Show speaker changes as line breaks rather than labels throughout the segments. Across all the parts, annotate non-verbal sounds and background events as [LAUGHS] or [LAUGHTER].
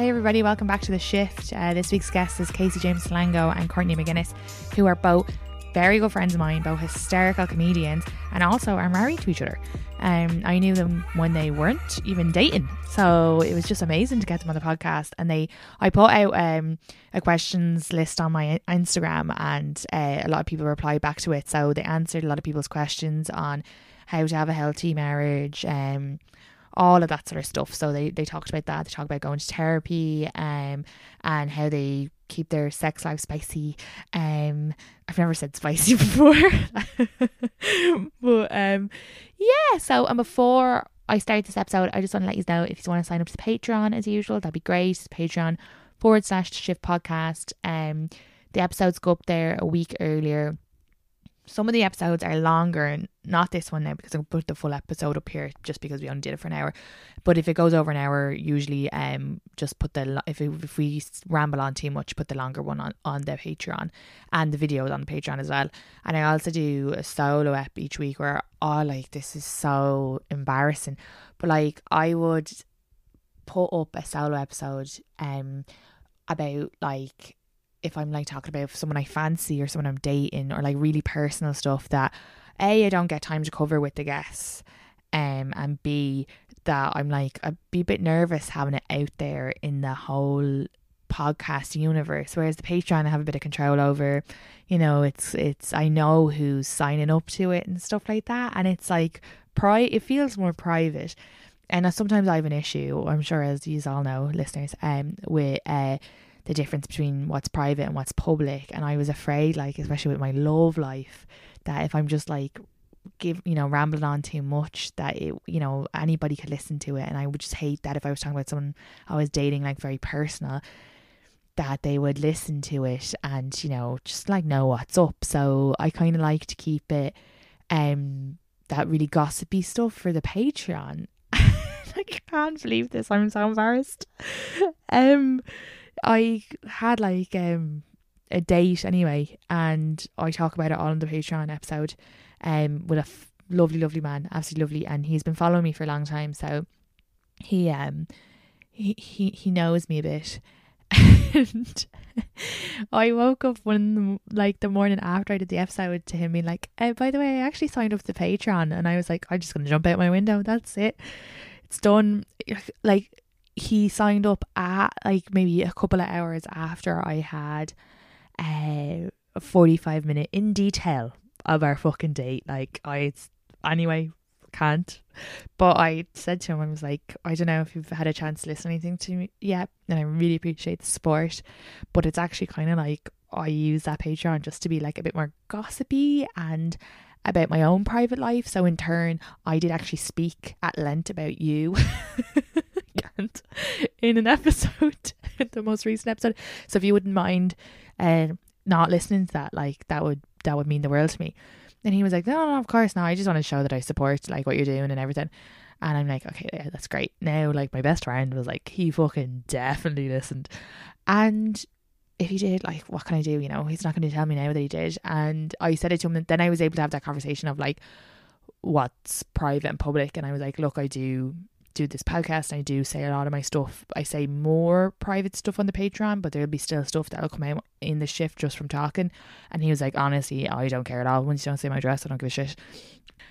Hey everybody, welcome back to the shift. Uh, this week's guests is Casey James Salengo and Courtney Maginnis, who are both very good friends of mine, both hysterical comedians, and also are married to each other. Um, I knew them when they weren't even dating, so it was just amazing to get them on the podcast. And they, I put out um, a questions list on my Instagram, and uh, a lot of people replied back to it. So they answered a lot of people's questions on how to have a healthy marriage, um, all of that sort of stuff. So they, they talked about that. They talked about going to therapy um, and how they keep their sex life spicy. Um, I've never said spicy [LAUGHS] before. [LAUGHS] but um, yeah, so and before I start this episode, I just want to let you know if you want to sign up to Patreon as usual, that'd be great. It's Patreon forward slash shift podcast. Um, the episodes go up there a week earlier some of the episodes are longer, not this one now because I put the full episode up here just because we only did it for an hour. But if it goes over an hour, usually um just put the if it, if we ramble on too much, put the longer one on on the Patreon and the videos on the Patreon as well. And I also do a solo ep each week where oh like this is so embarrassing, but like I would put up a solo episode um about like if I'm like talking about someone I fancy or someone I'm dating or like really personal stuff that A, I don't get time to cover with the guests. Um, and B, that I'm like, I'd be a bit nervous having it out there in the whole podcast universe. Whereas the Patreon I have a bit of control over, you know, it's, it's, I know who's signing up to it and stuff like that. And it's like, pri- it feels more private. And sometimes I have an issue, I'm sure as you all know, listeners, um, with, uh, the difference between what's private and what's public. And I was afraid, like, especially with my love life, that if I'm just like give you know rambling on too much that it you know anybody could listen to it. And I would just hate that if I was talking about someone I was dating like very personal that they would listen to it and you know just like know what's up. So I kind of like to keep it um that really gossipy stuff for the Patreon. [LAUGHS] I can't believe this. I'm so embarrassed. [LAUGHS] Um I had like um a date anyway, and I talk about it all on the Patreon episode, um, with a f- lovely, lovely man, absolutely lovely, and he's been following me for a long time, so he um he he he knows me a bit. and I woke up one like the morning after I did the episode to him being like, uh, by the way, I actually signed up to Patreon, and I was like, I'm just gonna jump out my window. That's it. It's done. Like he signed up at like maybe a couple of hours after I had uh, a 45 minute in detail of our fucking date. Like, I, anyway, can't. But I said to him, I was like, I don't know if you've had a chance to listen to anything to me yet, and I really appreciate the support. But it's actually kind of like I use that Patreon just to be like a bit more gossipy and about my own private life. So in turn, I did actually speak at length about you. [LAUGHS] and [LAUGHS] in an episode, [LAUGHS] the most recent episode. So if you wouldn't mind uh, not listening to that, like that would that would mean the world to me. And he was like, no, no, of course not. I just want to show that I support like what you're doing and everything. And I'm like, okay, yeah, that's great. Now, like my best friend was like, he fucking definitely listened. And if he did, like, what can I do? You know, he's not going to tell me now that he did. And I said it to him, and then I was able to have that conversation of like, what's private and public. And I was like, look, I do do this podcast. I do say a lot of my stuff. I say more private stuff on the Patreon, but there'll be still stuff that'll come out in the shift just from talking. And he was like, honestly, I don't care at all. Once you don't say my address, I don't give a shit.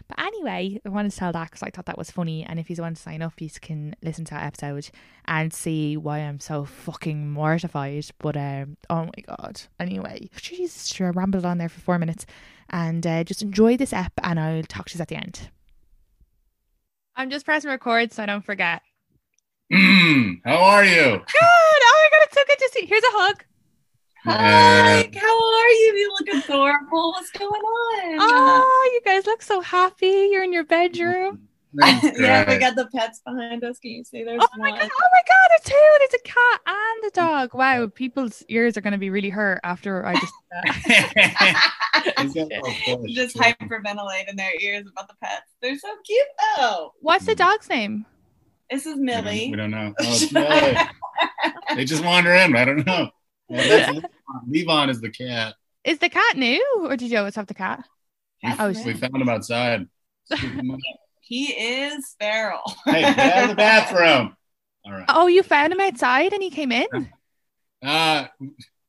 But anyway, I wanted to tell that because I thought that was funny. And if you want to sign up, you can listen to that episode and see why I'm so fucking mortified. But um, oh my god. Anyway, Jesus, sure, rambled on there for four minutes. And uh, just enjoy this app, and I'll talk to you at the end. I'm just pressing record so I don't forget.
Mm, how are you?
Good. Oh my god, it's so good to see. Here's a hug.
Hi, how are you? You look adorable. What's going on?
Oh, you guys look so happy. You're in your bedroom. [LAUGHS]
yeah, we got the pets behind us. Can you see there's
Oh my god! Oh my god! It's two. It's a cat and a dog. Wow, people's ears are going to be really hurt after I just. [LAUGHS]
He's got [LAUGHS] a little push.
Just hyperventilate in their ears about the pets. They're so cute though.
What's the hmm. dog's name?
This is
We don't-
Millie.
We don't know. Oh, it's Millie. they just wander in. I don't know. Yeah, Levon. Levon is the cat.
Is the cat new, or did you always have the cat?
We,
Oh,
we found him outside. Scoop him up.
He is feral.
hey, get out of the bathroom. All right.
Oh, you found him outside and he came in.
Uh,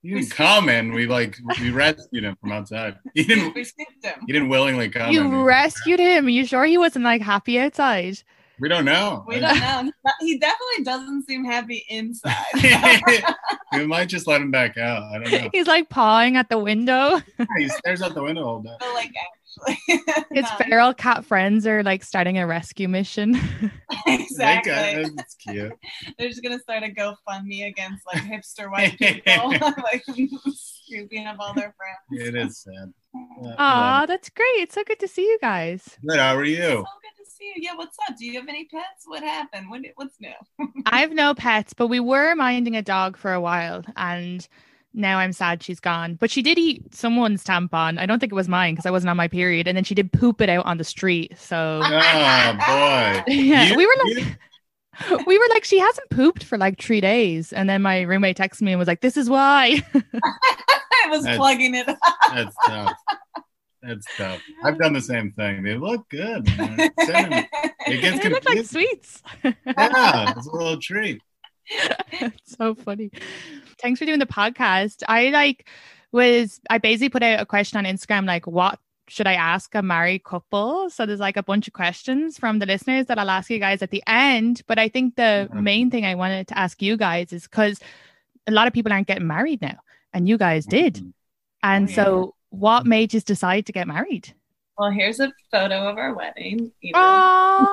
he didn't come in. We like we rescued him from outside. He didn't.
we scooped him.
He didn't willingly come.
You
in.
rescued him. Are you sure he wasn't like happy outside?
We don't know.
We don't know. He definitely doesn't seem happy inside. [LAUGHS]
we might just let him back out. I don't know.
He's like pawing at the window.
yeah, He stares out the window all day.
but like actually,
His
no,
feral cat friends are like starting a rescue mission. [LAUGHS] [LAUGHS]
exactly.
It's cute. [LAUGHS]
They're just gonna start a GoFundMe against like hipster white people, like scooping up all their friends.
It is sad. Yeah, um,
Aw, that's great. It's so good to see you guys.
Good. How are
So
you?
good to see you. Yeah, what's up? Do you have any pets? What happened? What, what's new?
I have no pets, but we were minding a dog for a while and now I'm sad she's gone. But she did eat someone's tampon. I don't think it was mine because I wasn't on my period. And then she did poop it out on the street. So
Oh boy. [LAUGHS]
yeah,
You-
we were like
you- [LAUGHS]
we were like, she hasn't pooped for like three days. And then my roommate texted me and was like, This is why. [LAUGHS]
I was
That's-
plugging it. up.
That's tough. That's tough. I've done the same thing. They look good. man. It gets
they look like sweets.
Yeah, it's a little treat.
It's so funny. Thanks for doing the podcast. I like was I basically put out a question on Instagram like what should I ask a married couple? So there's like a bunch of questions from the listeners that I'll ask you guys at the end. But I think the
Mhm.
main thing I wanted to ask you guys is because a lot of people aren't getting married now, and you guys did. And
Oh, yeah.
so, what made you decide to get married?
Well, here's a photo of our wedding. you know.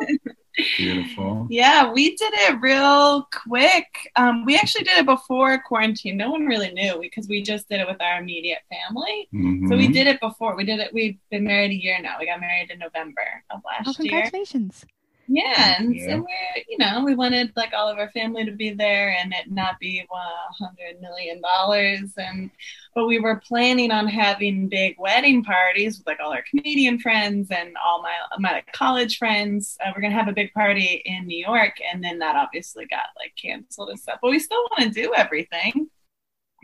[LAUGHS]
Beautiful.
Yeah, we did it real quick. Um, we actually did it before quarantine. No one really knew because we just did it with our immediate family. So we
Mhm.
did it before. We did it. We've been married a year now. We got married in November of
oh
last year.
congratulations!
Yeah, and,
Yeah.
and we're you know we wanted like all of our family to be there and it not be one hundred million dollars and but we were planning on having big wedding parties with like all our Canadian friends and all my my college friends. Uh, we're gonna have a big party in New York and then that obviously got like canceled and stuff. But we still want to do everything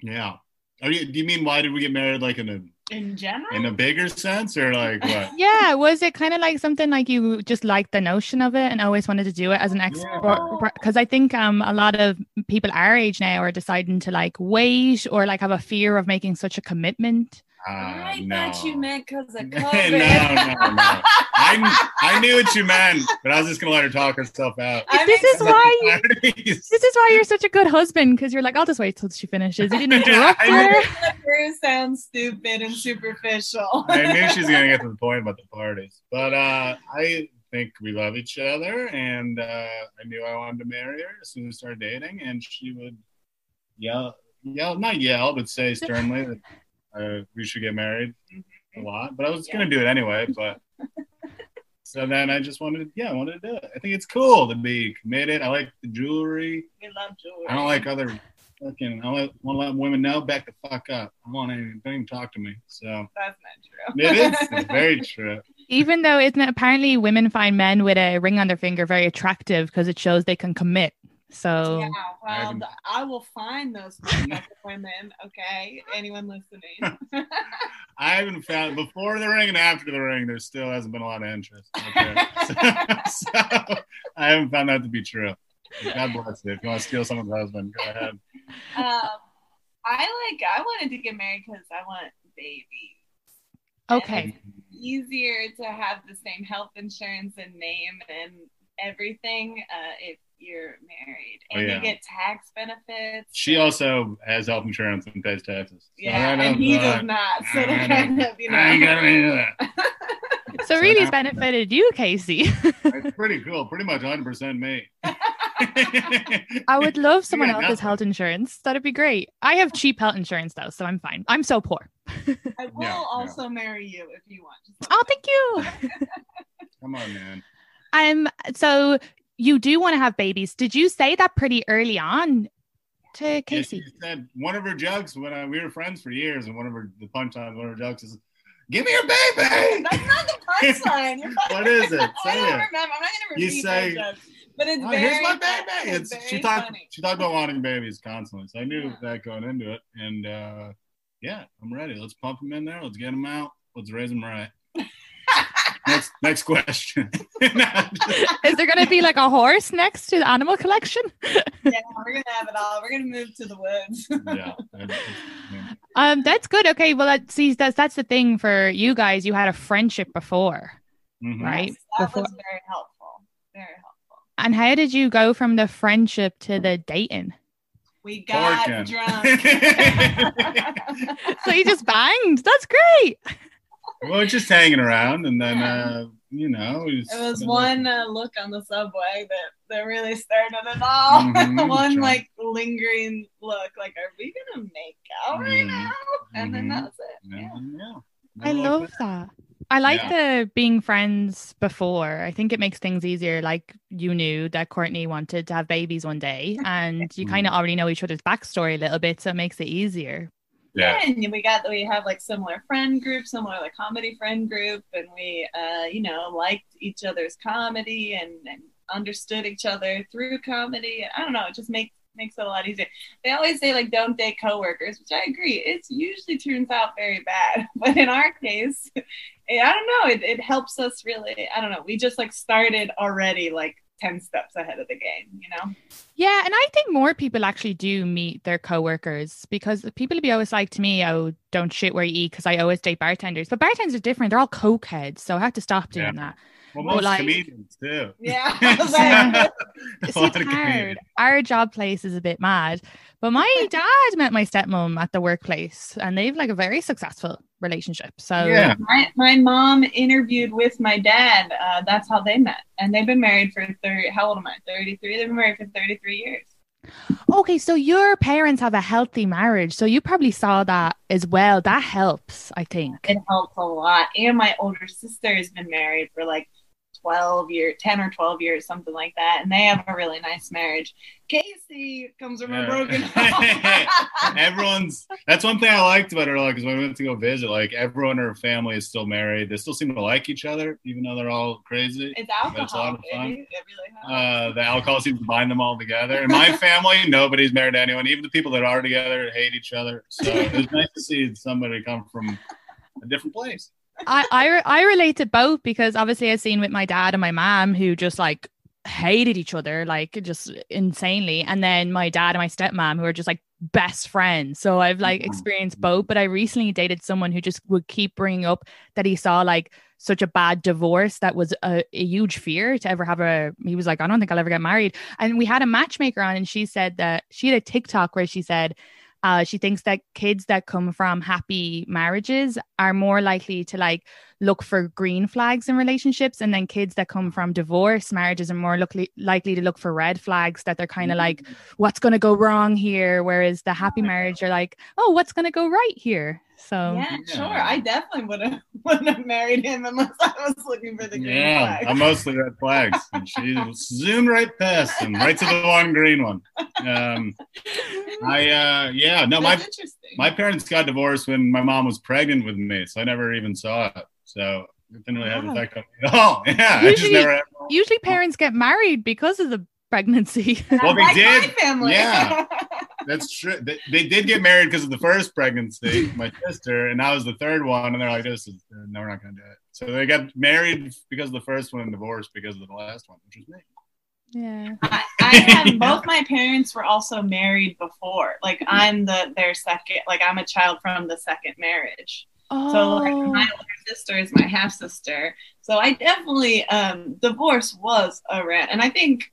Yeah. Are you, do you mean why did we get married? Like in a
in general.
in a bigger sense, or like what? [LAUGHS]
Yeah, was it kind of like something like you just liked the notion of it and always wanted to do it as an expert? Because I think um a lot of people our age now are deciding to like wait or like have a fear of making such a commitment.
Uh,
I
no.
thought you meant because of [LAUGHS]
no,
COVID.
no, no. I, I knew what you meant, but I was just gonna let her talk herself out.
I
this
mean,
is why [LAUGHS] you, this is why you're such a good husband because you're like I'll just wait till she finishes. You didn't [LAUGHS]
Yeah,
interrupt
I
her.
knew-
Her sounds stupid and superficial.
I knew she was gonna get to the point about the parties, but uh, I think we love each other, and uh, I knew I wanted to marry her as soon as we started dating, and she would yell, yell, not yell, but say sternly that uh, we should get married a lot. But I was gonna do it anyway, but. [LAUGHS] So then I just wanted, yeah, I wanted to do it. I think it's cool to be committed. I like the jewelry.
We love jewelry.
I don't like other fucking. I want to let women know back the fuck up. I want to don't even talk to me. So
That's not true.
it is it's [LAUGHS] very true.
Even though isn't it apparently women find men with a ring on their finger very attractive because it shows they can commit. So
Yeah, well,
haven't-
I will find those [LAUGHS] women. Okay, anyone listening? [LAUGHS]
I haven't found before the ring and after the ring. There still hasn't been a lot of interest. Okay. so, [LAUGHS] so I haven't found that to be true. God bless you. If you want to steal someone's husband, go ahead.
um, I like. I wanted to get married because I want babies.
okay.
easier to have the same health insurance and name and everything uh, if you're married,
Oh,
and
yeah.
you get tax benefits.
She also has health insurance and pays taxes. So
yeah, and he
uh,
does not. So
I
kind of, you know.
I ain't got any of that. [LAUGHS]
So
So
really, it's benefited you, Casey.
It's pretty cool. Pretty much 100% me.
I would [LAUGHS] love someone
got
else's
nothing.
health insurance. That'd be great. I have cheap health insurance though, so I'm fine. I'm so poor.
I [LAUGHS] will
Yeah, yeah.
also marry you if you want.
Oh, thank you.
Come on, man.
Um, so you do want to have babies. Did you say that pretty early on to
Yeah,
Casey?
she said one of her jokes when I, we were friends for years, and one of her the punchline, one of her jokes is, "Give me your baby."
That's not the punchline. [LAUGHS]
What is it? [LAUGHS]
I don't
it.
remember. I'm not gonna
You
repeat
say,
jokes, but it's
Oh,
very.
here's my baby. It's,
very
she talked
funny.
she talked about wanting babies constantly, so I knew
Yeah.
that going into it. And uh, yeah, I'm ready. Let's pump them in there. Let's get them out. Let's raise them right. [LAUGHS] next next question. [LAUGHS]
Is there going to be like a horse next to the animal collection? [LAUGHS]
Yeah, we're gonna have it all. We're gonna move to the woods. [LAUGHS]
yeah.
Um, that's good. Okay, well, that, see, that's that's the thing for you guys. You had a friendship before,
Mhm.
right?
Yes, that
Before,
was very helpful. Very helpful.
and how did you go from the friendship to the dating?
We got
Porking.
drunk.
So you just banged. That's great.
Well, it's just hanging around, and then uh, you know, we just-
It was one uh, look on the subway that, that really started it all.
Mhm, [LAUGHS]
one
sure.
like lingering look, like, are we gonna make out right
Mhm,
now? And then
mhm.
that was it.
Yeah,
Yeah.
yeah.
I love
back.
that. I like the being friends before. I think it makes things easier. Like you knew that Courtney wanted to have babies one day, [LAUGHS] and you kind of already know each other's backstory a little bit, so it makes it easier.
Yeah.
and we got we have like similar friend group, similar like comedy friend group, and we uh you know liked each other's comedy and, and understood each other through comedy. I don't know, it just makes makes it a lot easier. They always say like don't date coworkers, which I agree. It usually turns out very bad, [LAUGHS] but in our case, I don't know. It it helps us really. I don't know. We just like started already like ten steps ahead of the game. You know.
Yeah, and I think more people actually do meet their coworkers because people will be always like to me, "Oh, don't shit where you eat," because I always date bartenders. But bartenders are different; they're all cokeheads, so I have to stop doing
Yeah.
that.
Well, most
like-
comedians too.
Yeah. [LAUGHS]
Yeah. [LAUGHS]
A
it's
of
hard. Our job place is a bit mad, but my [LAUGHS] dad met my stepmom at the workplace, and they've like a very successful relationship. So
Yeah.
My, my mom interviewed with my dad. Uh, that's how they met, and they've been married for thirty. How old am I? Thirty three. They've been married for thirty three years.
Okay, so your parents have a healthy marriage, so you probably saw that as well. That helps, I think.
It helps a lot. And my older sister has been married for like twelve years, ten or twelve years, something like that, and they have a really nice marriage. Casey comes from a broken [LAUGHS] home. [LAUGHS]
Everyone's that's one thing I liked about her like is when we went to go visit, like everyone in her family is still married. They still seem to like each other, even though they're all crazy.
it's alcohol.
That's a lot of fun.
It really.
Uh, the alcohol seems to bind them all together. In my family, nobody's married to anyone. Even the people that are together hate each other. So it was nice to see somebody come from a different place.
I, I I relate to both because obviously I've seen with my dad and my mom who just like hated each other like just insanely, and then my dad and my stepmom who are just like best friends. So I've like mm-hmm. experienced both. But I recently dated someone who just would keep bringing up that he saw like such a bad divorce that was a, a huge fear to ever have a. He was like, I don't think I'll ever get married. And we had a matchmaker on, and she said that she had a TikTok where she said. Uh, she thinks that kids that come from happy marriages are more likely to like look for green flags in relationships, and then kids that come from divorce marriages are more likely likely to look for red flags that they're kind of like, what's going to go wrong here? Whereas the happy marriage are like, oh, what's going to go right here? So
yeah,
Yeah.
sure. I definitely would have [LAUGHS] wouldn't have married him unless I was looking for the green
Yeah,
flag.
I'm mostly red flags. And she zoomed right past him, right to the one green one. Um, I uh, yeah, no, my
That's interesting.
my parents got divorced when my mom was pregnant with me, so I never even saw it. So it didn't really have
Wow.
an effect on me at all. [LAUGHS] Yeah, I just
Usually-
never.
Usually parents get married because of the pregnancy. [LAUGHS]
Well, they
like
did.
My family.
Yeah. [LAUGHS] that's true. They, they did get married because of the first pregnancy, my sister, and I was the third one, and they're like, "This is no, we're not going to do it." So they got married because of the first one and divorced because of the last one, which was me.
yeah.
I, I [LAUGHS] have both my parents were also married before. Like I'm the their second like I'm a child from the second marriage.
Oh,
So like my older sister is my half sister. So I definitely um divorce was around and I think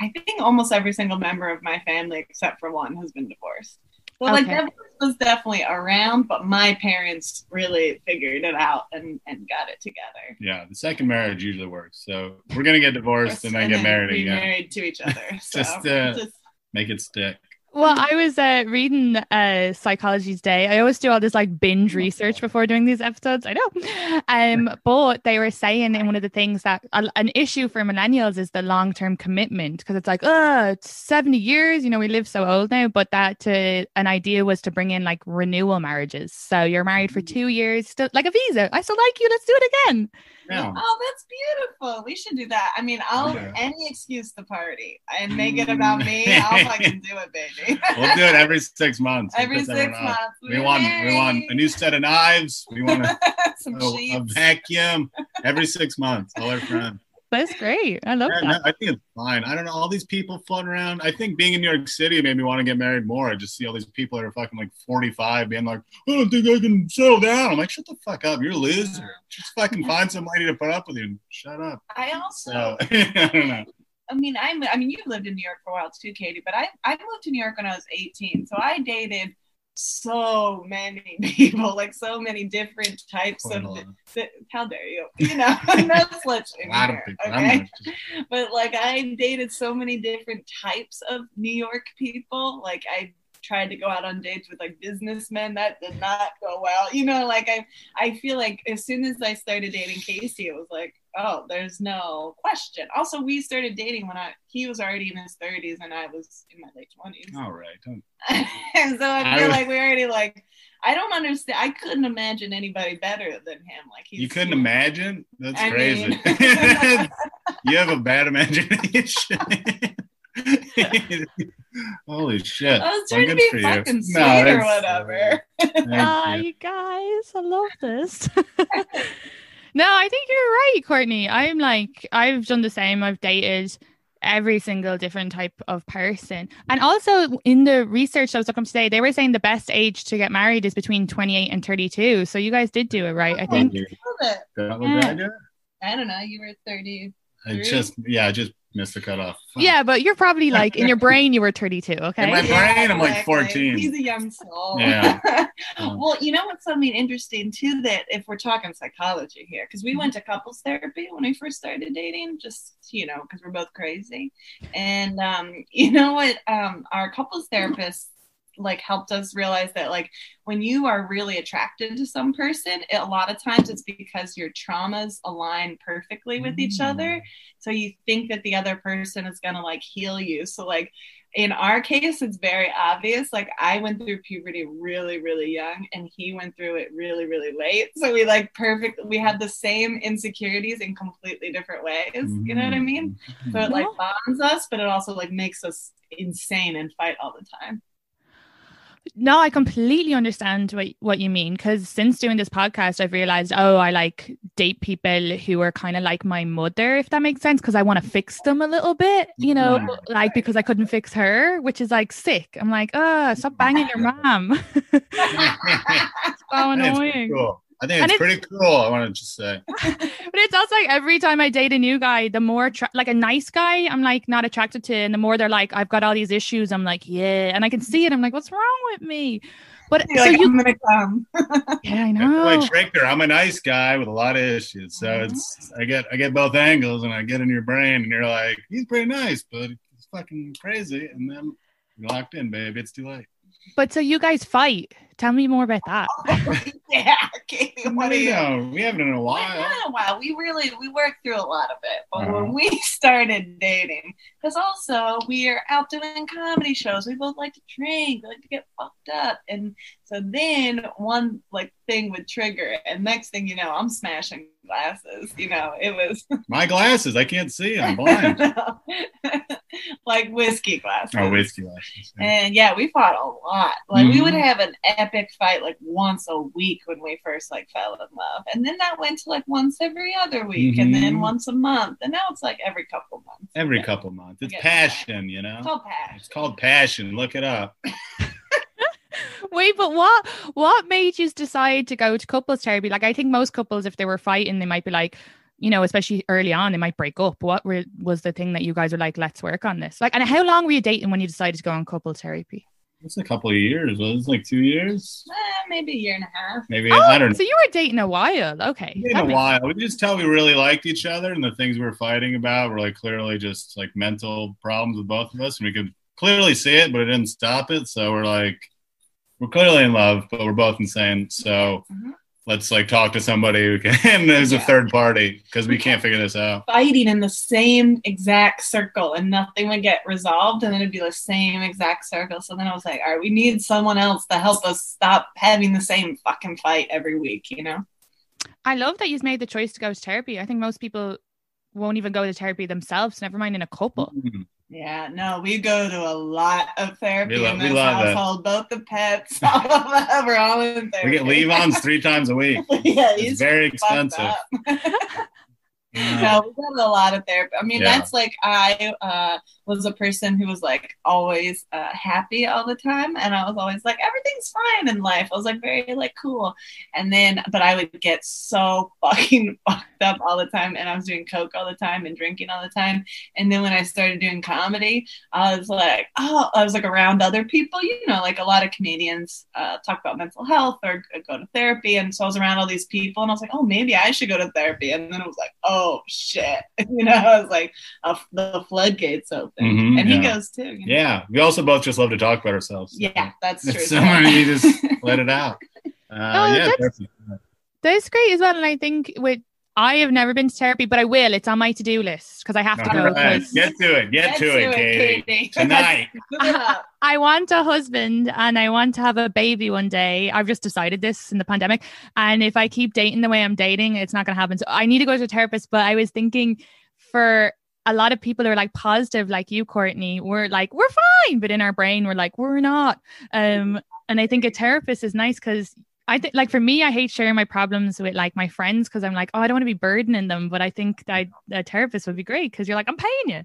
I think almost every single member of my family except for one has been divorced. So like
Okay.
divorce was definitely around, but my parents really figured it out and, and got it together.
Yeah, the second marriage usually works. So we're gonna get divorced and then get married again.
married to each other. [LAUGHS] So
Just, to
just
Make it stick.
Well, I was uh, reading uh, Psychology Today. I always do all this like binge research before doing these episodes. I know. Um, [LAUGHS] but they were saying in one of the things that a, an issue for millennials is the long term commitment because it's like, oh, it's 70 years. You know, we live so old now. But that to, an idea was to bring in like renewal marriages. So you're married for two years, still like a visa. I still like you. Let's do it again.
Yeah.
Oh, that's beautiful. We should do that. I mean, I'll
Okay.
any excuse to party and make it about mm. me. I'll [LAUGHS] fucking do it, baby.
We'll do it every six months.
Every six months.
We want we want a new set of knives. We want a, [LAUGHS]
some
a, a vacuum every six months. All our friends.
That's great. I love
Yeah,
that.
no, I think it's fine. I don't know. All these people floating around. I think being in New York City made me want to get married more. I just see all these people that are fucking like 45 being like, I don't think I can settle down. I'm like, shut the fuck up. You're a loser. Just fucking find some lady to put up with you and shut up.
I also,
So, [LAUGHS] I don't know.
I mean, I, I mean, you lived in New York for a while too, Katie. But I, I moved to New York when I was 18, so I dated so many [LAUGHS] people, like so many different types
Quite
of. th- how dare you? [LAUGHS] You know, [LAUGHS] no slut
A lot of
here,
people.
Okay?
just-
but like I dated so many different types of New York people. Like I tried to go out on dates with like businessmen that did not go well. You know, like I I feel like as soon as I started dating Casey, it was like, oh, there's no question. Also, we started dating when I he was already in his 30s and I was in my late 20s.
All right. Don't- [LAUGHS]
and so I
I
feel
was-
like we already like I don't understand. I couldn't imagine anybody better than him. Like he's
You couldn't imagine? That's
I
crazy.
mean- [LAUGHS] [LAUGHS]
you have a bad imagination. Holy shit.
I was
Well,
trying to be
for you.
fucking sweet
No,
or whatever.
Thank
Ah,
you.
you guys, I love this. No, I think you're right, Courtney. I'm like, I've done the same. I've dated every single different type of person. And also in the research I was looking up today, they were saying the best age to get married is between 28 and 32. So you guys did do it right. I think.
Thank you.
Love it.
Did I- did I do it?
I don't know. You were 30.
I just, yeah, I just missed the cutoff.
Yeah, but you're probably like in your [LAUGHS] brain you were 32, okay?
In my brain, I'm like 14.
He's a young soul.
Yeah. [LAUGHS]
well, you know what's something interesting too that if we're talking psychology here, because we went to couples therapy when we first started dating, just you know, because we're both crazy. And um, [LAUGHS] you know what? Um, our couples therapist like helped us realize that like when you are really attracted to some person, it, a lot of times it's because your traumas align perfectly with each mm. other. So you think that the other person is gonna like heal you. So like in our case, it's very obvious. Like I went through puberty really, really young, and he went through it really, really late. So we like perfect. We had the same insecurities in completely different ways. You know what I mean? Mm-hmm. So it like bonds us, but it also like makes us insane and fight all the time.
No, I completely understand what, what you mean because since doing this podcast, I've realized, oh, I like date people who are kind of like my mother, if that makes sense, because I want to fix them a little bit, you know,
Right.
like because I couldn't fix her, which is like sick. I'm like, oh, stop banging your mom. [LAUGHS] so [LAUGHS] annoying.
cool. I think it's
it's-
pretty cool. I want to just say. [LAUGHS]
But it's also like every time I date a new guy, the more tra- like a nice guy, I'm like not attracted to, and the more they're like, I've got all these issues. I'm like, yeah, and I can see it. I'm like, what's wrong with me? But
You're
so
like,
you,
I'm gonna come. [LAUGHS]
yeah, I
I feel
know.
like Schrager, I'm a nice guy with a lot of issues. So
Mhm.
it's I get I get both angles and I get in your brain and you're like, he's pretty nice, but he's fucking crazy. And then you're locked in, baby. It's too late.
But so you guys fight. Tell me more about that. [LAUGHS]
yeah, Katie, what
No,
you?
no, we haven't in a while.
not a while. We really we worked through a lot of it. But
Uh-huh.
when we [LAUGHS] started dating, because also we are out doing comedy shows. We both like to drink, we like to get fucked up, and so then one like thing would trigger, and next thing you know, I'm smashing glasses. You know, it was [LAUGHS]
My glasses, I can't see. I'm blind. [LAUGHS]
like whiskey glasses.
oh, whiskey glasses. Yeah.
And yeah, we fought a lot. Like we would
Mhm.
have an epic fight like once a week when we first like fell in love. And then that went to like once every other week and then
Mhm.
once a month. And now it's like every couple months.
Every
Yeah.
couple months. It's passion, you know?
It's called passion.
It's called passion. Look it up. [LAUGHS]
Wait, but what what made you decide to go to couples therapy? Like, I think most couples, if they were fighting, they might be like, you know, especially early on, they might break up. What were, was the thing that you guys were like, let's work on this? Like, and how long were you dating when you decided to go on couple therapy?
It's a couple of years. Was it like two years?
Eh, maybe a year and a half.
Maybe
Oh,
I don't know.
so you were dating a while. Okay.
in a
makes-
while. We just tell we really liked each other, and the things we were fighting about were like clearly just like mental problems with both of us, and we could clearly see it, but it didn't stop it. So we're like, we're clearly in love, but we're both insane. So
Mhm.
let's like talk to somebody who can. And [LAUGHS] there's a third party because we can't figure this out.
Fighting in the same exact circle and nothing would get resolved and then it'd be the same exact circle. So then I was like, all right, we need someone else to help us stop having the same fucking fight every week, you know?
I love that you've made the choice to go to therapy. I think most people won't even go to therapy themselves, never mind in a couple.
Mm.
Yeah, no, we go to a lot of therapy
We love-
in this household. Both the pets, [LAUGHS] all of we're all in therapy.
We get leave-ons [LAUGHS] three times a week. [LAUGHS]
yeah,
It's very expensive.
No, we got a lot of therapy. I mean,
Yeah.
that's like I uh, was a person who was like always uh, happy all the time, and I was always like everything's fine in life. I was like very like cool, and then but I would get so [LAUGHS] fucking fucked up all the time, and I was doing coke all the time and drinking all the time, and then when I started doing comedy, I was like, oh, I was like around other people, you know, like a lot of comedians uh, talk about mental health or go to therapy, and so I was around all these people, and I was like, oh, maybe I should go to therapy, and then I was like, oh shit, [LAUGHS] you know, I was like, uh, the floodgates open,
Mhm,
and he goes too. you know?
Yeah, we also both just love to talk about ourselves.
yeah, that's true.
It's someone you just [LAUGHS] let it out. Uh,
Oh,
yeah,
that's- That's great as well. And I think with I have never been to therapy, but I will. It's on my to do list because I have to
All
go.
right.
'cause
Get to it. Get
Get
to it, Katie. [LAUGHS] Tonight. [LAUGHS]
Fill.
I want a husband and I want to have a baby one day. I've just decided this in the pandemic. And if I keep dating the way I'm dating, it's not going to happen. So I need to go to a therapist. But I was thinking for a lot of people are like positive, like you, Courtney, we're like, we're fine. But in our brain, we're like, we're not. Um, and I think a therapist is nice because I think, like, for me, I hate sharing my problems with like my friends because I'm like, oh, I don't want to be burdening them. But I think that a therapist would be great because you're like, I'm paying you.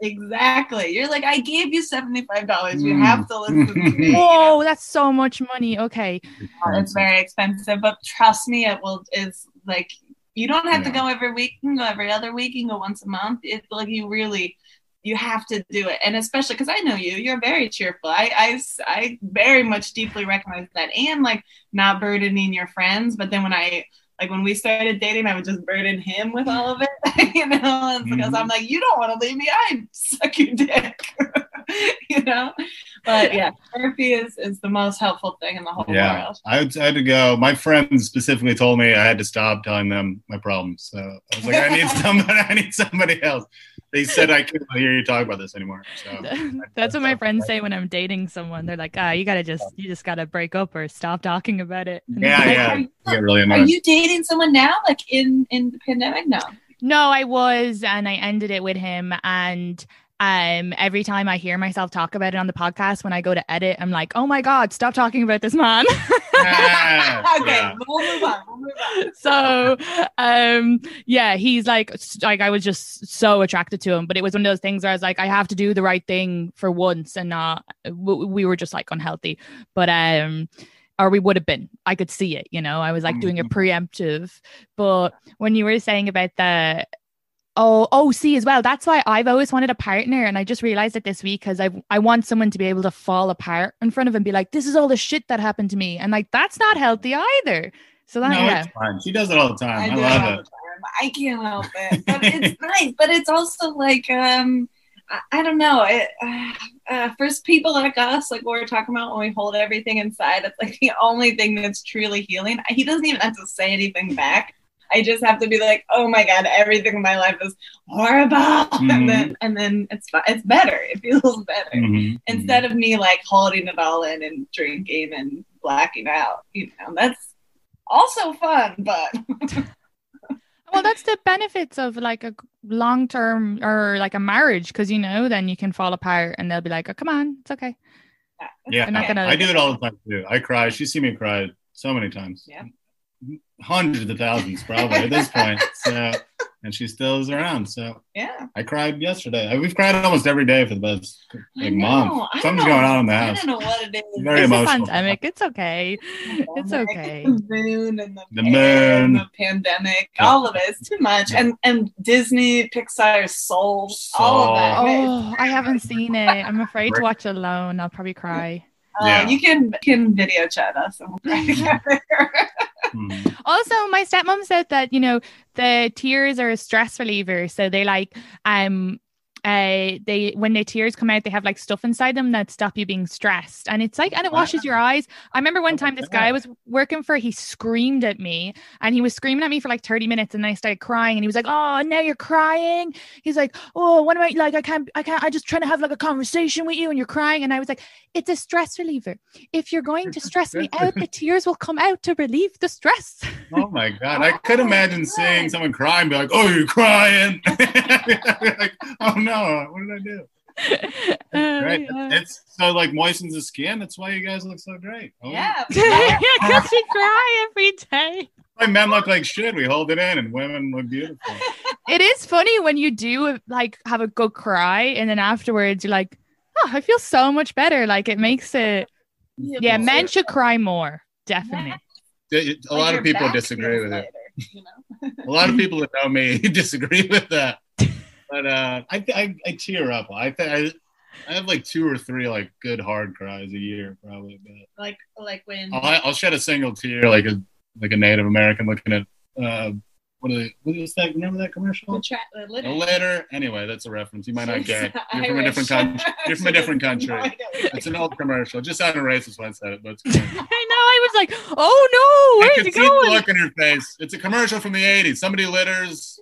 Exactly. You're like, I gave you seventy-five dollars. You
Mm.
have to listen to me. you? [LAUGHS]
Whoa, that's so much money. Okay.
It's very expensive, but trust me, it will. Is like you don't have to go every week. You can go every other week. You can go once a month. It's like you really, you have to do it, and especially because I know you. You're very cheerful. I, I, I very much deeply recognize that, and like not burdening your friends. But then when I like when we started dating, I would just burden him with all of it, [LAUGHS] you know, and because
Mhm.
I'm like, you don't want to leave me. I suck your dick, [LAUGHS] [LAUGHS] you know. But yeah, therapy is is the most helpful thing in the whole
Yeah,
world.
I had, I had to go. My friends specifically told me I had to stop telling them my problems. So I was like, I need [LAUGHS] somebody. I need somebody else. They said I couldn't hear you talk about this anymore. So [LAUGHS]
That's what my friends say when I'm dating someone. They're like, ah, you gotta just you just gotta break up or stop talking about it. And
yeah,
I'm like,
yeah, I get really
Are you dating someone now, like in in the pandemic? No.
No, I was, and I ended it with him. And um, every time I hear myself talk about it on the podcast, when I go to edit, I'm like, oh my god, stop talking about this man. [LAUGHS]
Ah,
okay,
yeah.
we'll move on. We'll move on.
so um yeah he's like like i was just so attracted to him but it was one of those things where i was like i have to do the right thing for once and not we were just like unhealthy but um or we would have been i could see it you know i was like doing a
Mhm.
preemptive but when you were saying about the Oh, oh, see as well. That's why I've always wanted a partner, and I just realized it this week because I I want someone to be able to fall apart in front of and be like, "This is all the shit that happened to me," and like that's not healthy either. So that
No,
yeah,
it's fine. She does it all the time. I,
do it
love
all
it.
I can't help it, but it's [LAUGHS] nice. But it's also like um, I, I don't know. It uh, uh, for people like us, like what we're talking about when we hold everything inside, it's like the only thing that's truly healing. He doesn't even have to say anything back. I just have to be like, oh my god, everything in my life is horrible,
Mhm. [LAUGHS]
and then and then it's it's better. It feels better
Mhm.
instead of me like holding it all in and drinking and blacking out. You know, that's also fun, but [LAUGHS]
well, that's the benefits of like a long term or like a marriage because you know then you can fall apart and they'll be like, "Oh, come on, it's okay."
Yeah,
They're not gonna-
I do it all the time too. I cry. She's seen me cry so many times.
Yeah.
Hundreds of thousands, probably at this [LAUGHS] point. So and she still is around. So
Yeah.
I cried yesterday. We've cried almost every day for the past like
know.
month. Something's going on in the
I
house.
don't know what it is.
Very
it's a
emotional.
pandemic. It's okay. It's okay.
The moon and the,
The
bear and
moon.
the pandemic,
Yeah.
all of it. It's too much. And and Disney, Pixar, Soul, all of that.
Oh, I haven't seen it. I'm afraid to watch alone. I'll probably cry.
Uh,
Yeah.
You can can video chat us. And we'll cry [LAUGHS] together. [LAUGHS]
Hmm. [LAUGHS]
Also, my stepmom said that you know the tears are a stress reliever, so they like um uh they when the tears come out they have like stuff inside them that stop you being stressed. And it's like and it washes your eyes. I remember one time this guy I was working for he screamed at me and he was screaming at me for like 30 minutes and then i started crying and he was like oh now you're crying. He's like oh what am i like i can't i can't i just trying to have like a conversation with you and you're crying. And i was like it's a stress reliever. If you're going to stress me out the tears will come out to relieve the stress.
Oh my god! I could [LAUGHS] imagine seeing someone crying, be like, "Oh, you're crying!" [LAUGHS] like, "Oh no, what did I do?" [LAUGHS] Right?
yeah.
It's so like moistens the skin. That's why you guys look so great. Oh,
yeah.
yeah, [LAUGHS] because we cry every day.
Why men look like shit. We hold it in, and women look beautiful. [LAUGHS]
It is funny when you do like have a good cry, and then afterwards you're like, "Oh, I feel so much better." Like it makes it. Yeah, men should cry more. Definitely.
A
Like
lot
your
of people disagree
feels
with it.
you know?
A lot of people that know me disagree with that. But uh, I, I I tear up. I think I, I have like two or three like good hard cries a year probably. But
like like when
I'll, I'll shed a single tear like a like a Native American looking at uh, what are they? What is that? Remember that commercial?
the, tra- the litter.
A litter. Anyway, that's a reference. You might not get. You're from a different [LAUGHS] country. You're from a different country. It's an old commercial. It just sounded racist when I said it, but. [LAUGHS]
I know. I was like, "Oh no,
I
where's
could
he
see the
going?"
look in your face. It's a commercial from the 80s. Somebody litters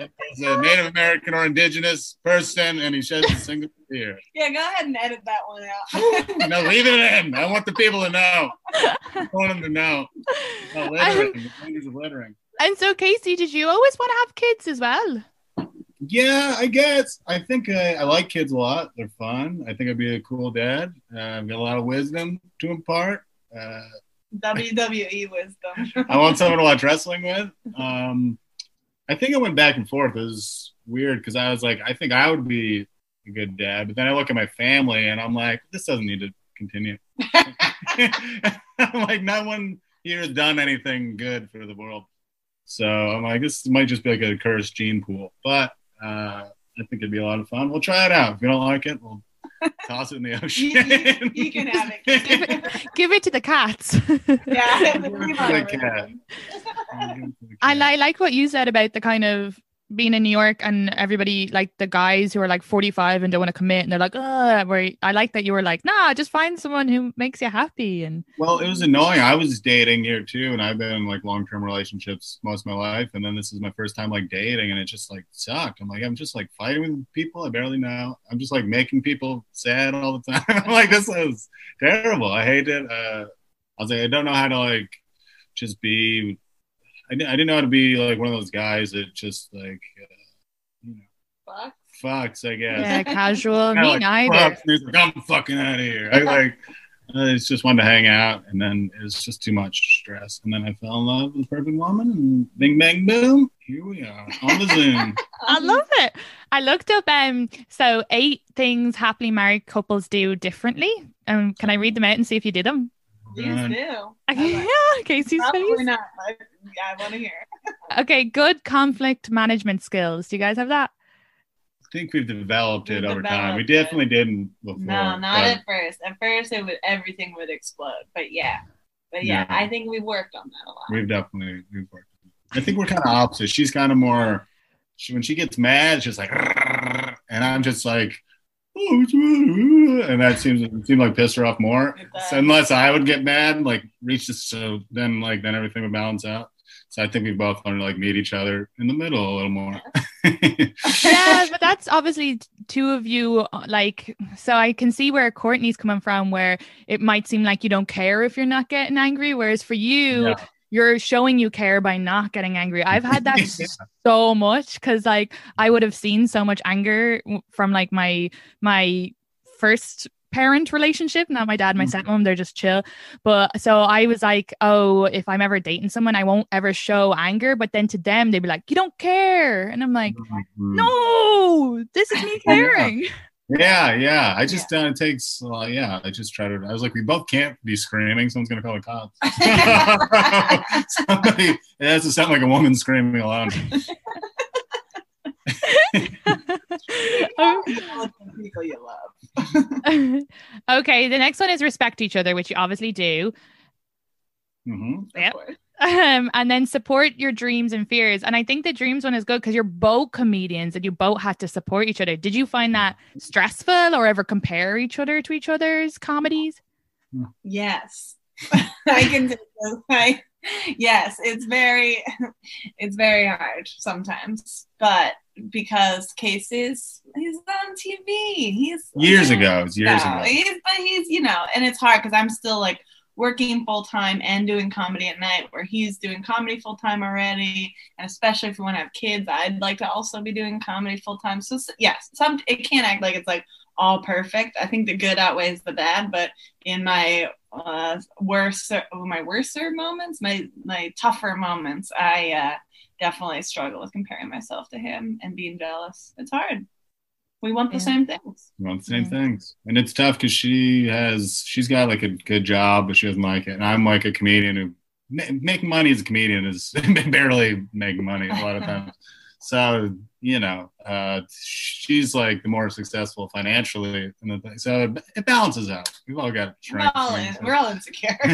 as a Native American or indigenous person, and he sheds a single tear. [LAUGHS]
Yeah, go ahead and edit that one out.
No, leave it in. I want the people to know. I want them to know. No, littering. [LAUGHS] The dangers of littering.
And so, Casey, did you always want to have kids as well?
Yeah, I guess. I think I, I like kids a lot. They're fun. I think I'd be a cool dad. Uh, I've got a lot of wisdom to impart. Uh,
WWE wisdom.
I want someone to watch wrestling with. Um, I think I went back and forth. It was weird because I was like, I think I would be a good dad, but then I look at my family and I'm like, this doesn't need to continue. [LAUGHS] I'm like, no one here has done anything good for the world. So I'm like, this might just be like a cursed gene pool, but uh, I think it'd be a lot of fun. We'll try it out. If you don't like it, we'll toss it in the [LAUGHS] ocean.
You- you- you can have [LAUGHS] it.
Give it to the cats. [LAUGHS]
yeah,
Give it
leave
to
on
the cat.
rhythm.
And I like what you said about the kind of being in New York and everybody like the guys who are like 45 and don't want to commit and they're like, oh, I like that you were like, nah, just find someone who makes you happy. And
Well, it was annoying. I was dating here too, and I've been in like long term relationships most of my life, and then this is my first time like dating, and it just like sucked. I'm like, I'm just like fighting with people I barely know. I'm just like making people sad all the time. I'm [LAUGHS] like, this is terrible. I hate it. Uh, I was like, I don't know how to like just be. I didn't, I didn't know how to be like one of those guys that just like uh, you know
Fuck.
fucks. I guess.
yeah, [LAUGHS] casual. Me
like,
neither.
fucks, like, I'm fucking out of here. I like, I just just wanted to hang out, and then it was just too much stress. And then I fell in love with the perfect woman, and bing, bang, boom, here we are on the Zoom. [LAUGHS]
I love it. I looked up um so eight things happily married couples do differently. Um, can I read them out and see if you did them?
Please
Done.
do.
yeah, Casey's
Probably
face.
not. But yeah, I want to hear. [LAUGHS]
Okay, good conflict management skills. Do you guys have that?
I think we've developed it
We've
over time. We
developed it.
definitely didn't before.
No, not
but
at first. At first, it would everything would explode. But yeah, but yeah,
Yeah.
I think we worked on that a lot.
We've definitely we've worked. I think we're kind of opposite. She's kind of more. She, when she gets mad, she's like, and I'm just like, oh, it's- and that seems it seemed like piss her off more.
It does.
So unless I would get mad, like reach this, so then like then everything would balance out. So I think we both learned to like meet each other in the middle a little more. [LAUGHS]
yeah, but that's obviously two of you. Like, so I can see where Courtney's coming from, where it might seem like you don't care if you're not getting angry, whereas for you,
Yeah.
You're showing you care by not getting angry. I've had that [LAUGHS]
Yeah.
so much because, like, I would have seen so much anger from like my my first parent relationship, not my dad, my
Mm.
stepmom. They're just chill. But so I was like, oh, if I'm ever dating someone, I won't ever show anger. But then to them, they'd be like, you don't care, and I'm like,
Mm.
no, this is me caring.
Yeah, yeah. I just uh, it takes. Uh, yeah, I just try to. I was like, we both can't be screaming. Someone's gonna call the cops. [LAUGHS] Somebody. It has to sound like a woman screaming alone.
People you love. [LAUGHS]
okay, the next one is respect each other, which you obviously do.
hmm
Yep.
Of course.
Um, and then support your dreams and fears. And I think the dreams one is good because you're both comedians and you both had to support each other. Did you find that stressful or ever compare each other to each other's comedies?
Yes, [LAUGHS] I can. do this. [LAUGHS] I, yes, it's very, [LAUGHS] it's very hard sometimes, but because Casey's he's on TV, he's
Years ago, it was years
No,
ago.
He's, but he's, you know, and it's hard because I'm still like working full time and doing comedy at night, where he's doing comedy full time already. And especially if you want to have kids, I'd like to also be doing comedy full time. So, yes, some it can't act like it's like all perfect. I think the good outweighs the bad, but in my uh, worse, my worser moments, my my tougher moments, I uh, definitely struggle with comparing myself to him and being jealous. It's hard. We want the
Yeah.
same things.
We want the same
Yeah.
things, and it's tough because she has she's got like a good job, but she doesn't like it. And I'm like a comedian who ma- making money as a comedian is [LAUGHS] barely making money a lot of [LAUGHS] times. So you know, uh, she's like the more successful financially, and the thing. so it, it balances out. We've all got
We're all, in, we're all insecure. [LAUGHS]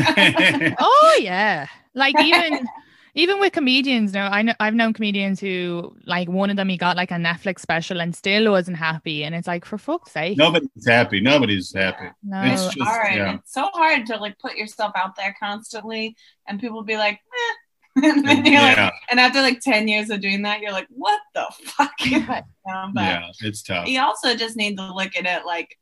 Oh yeah. Like even even with comedians now, I know I've known comedians who like one of them he got like a Netflix special and still wasn't happy. And it's like for fuck's sake.
Nobody's happy. Nobody's happy.
No.
It's
it's
just-
hard.
yeah.
It's so hard to like put yourself out there constantly, and people be like, eh. [LAUGHS] and then you're
Yeah.
like, and after like ten years of doing that, you're like, what the [LAUGHS] fuck? am [LAUGHS] But
Yeah, it's tough.
you also just need to look at it like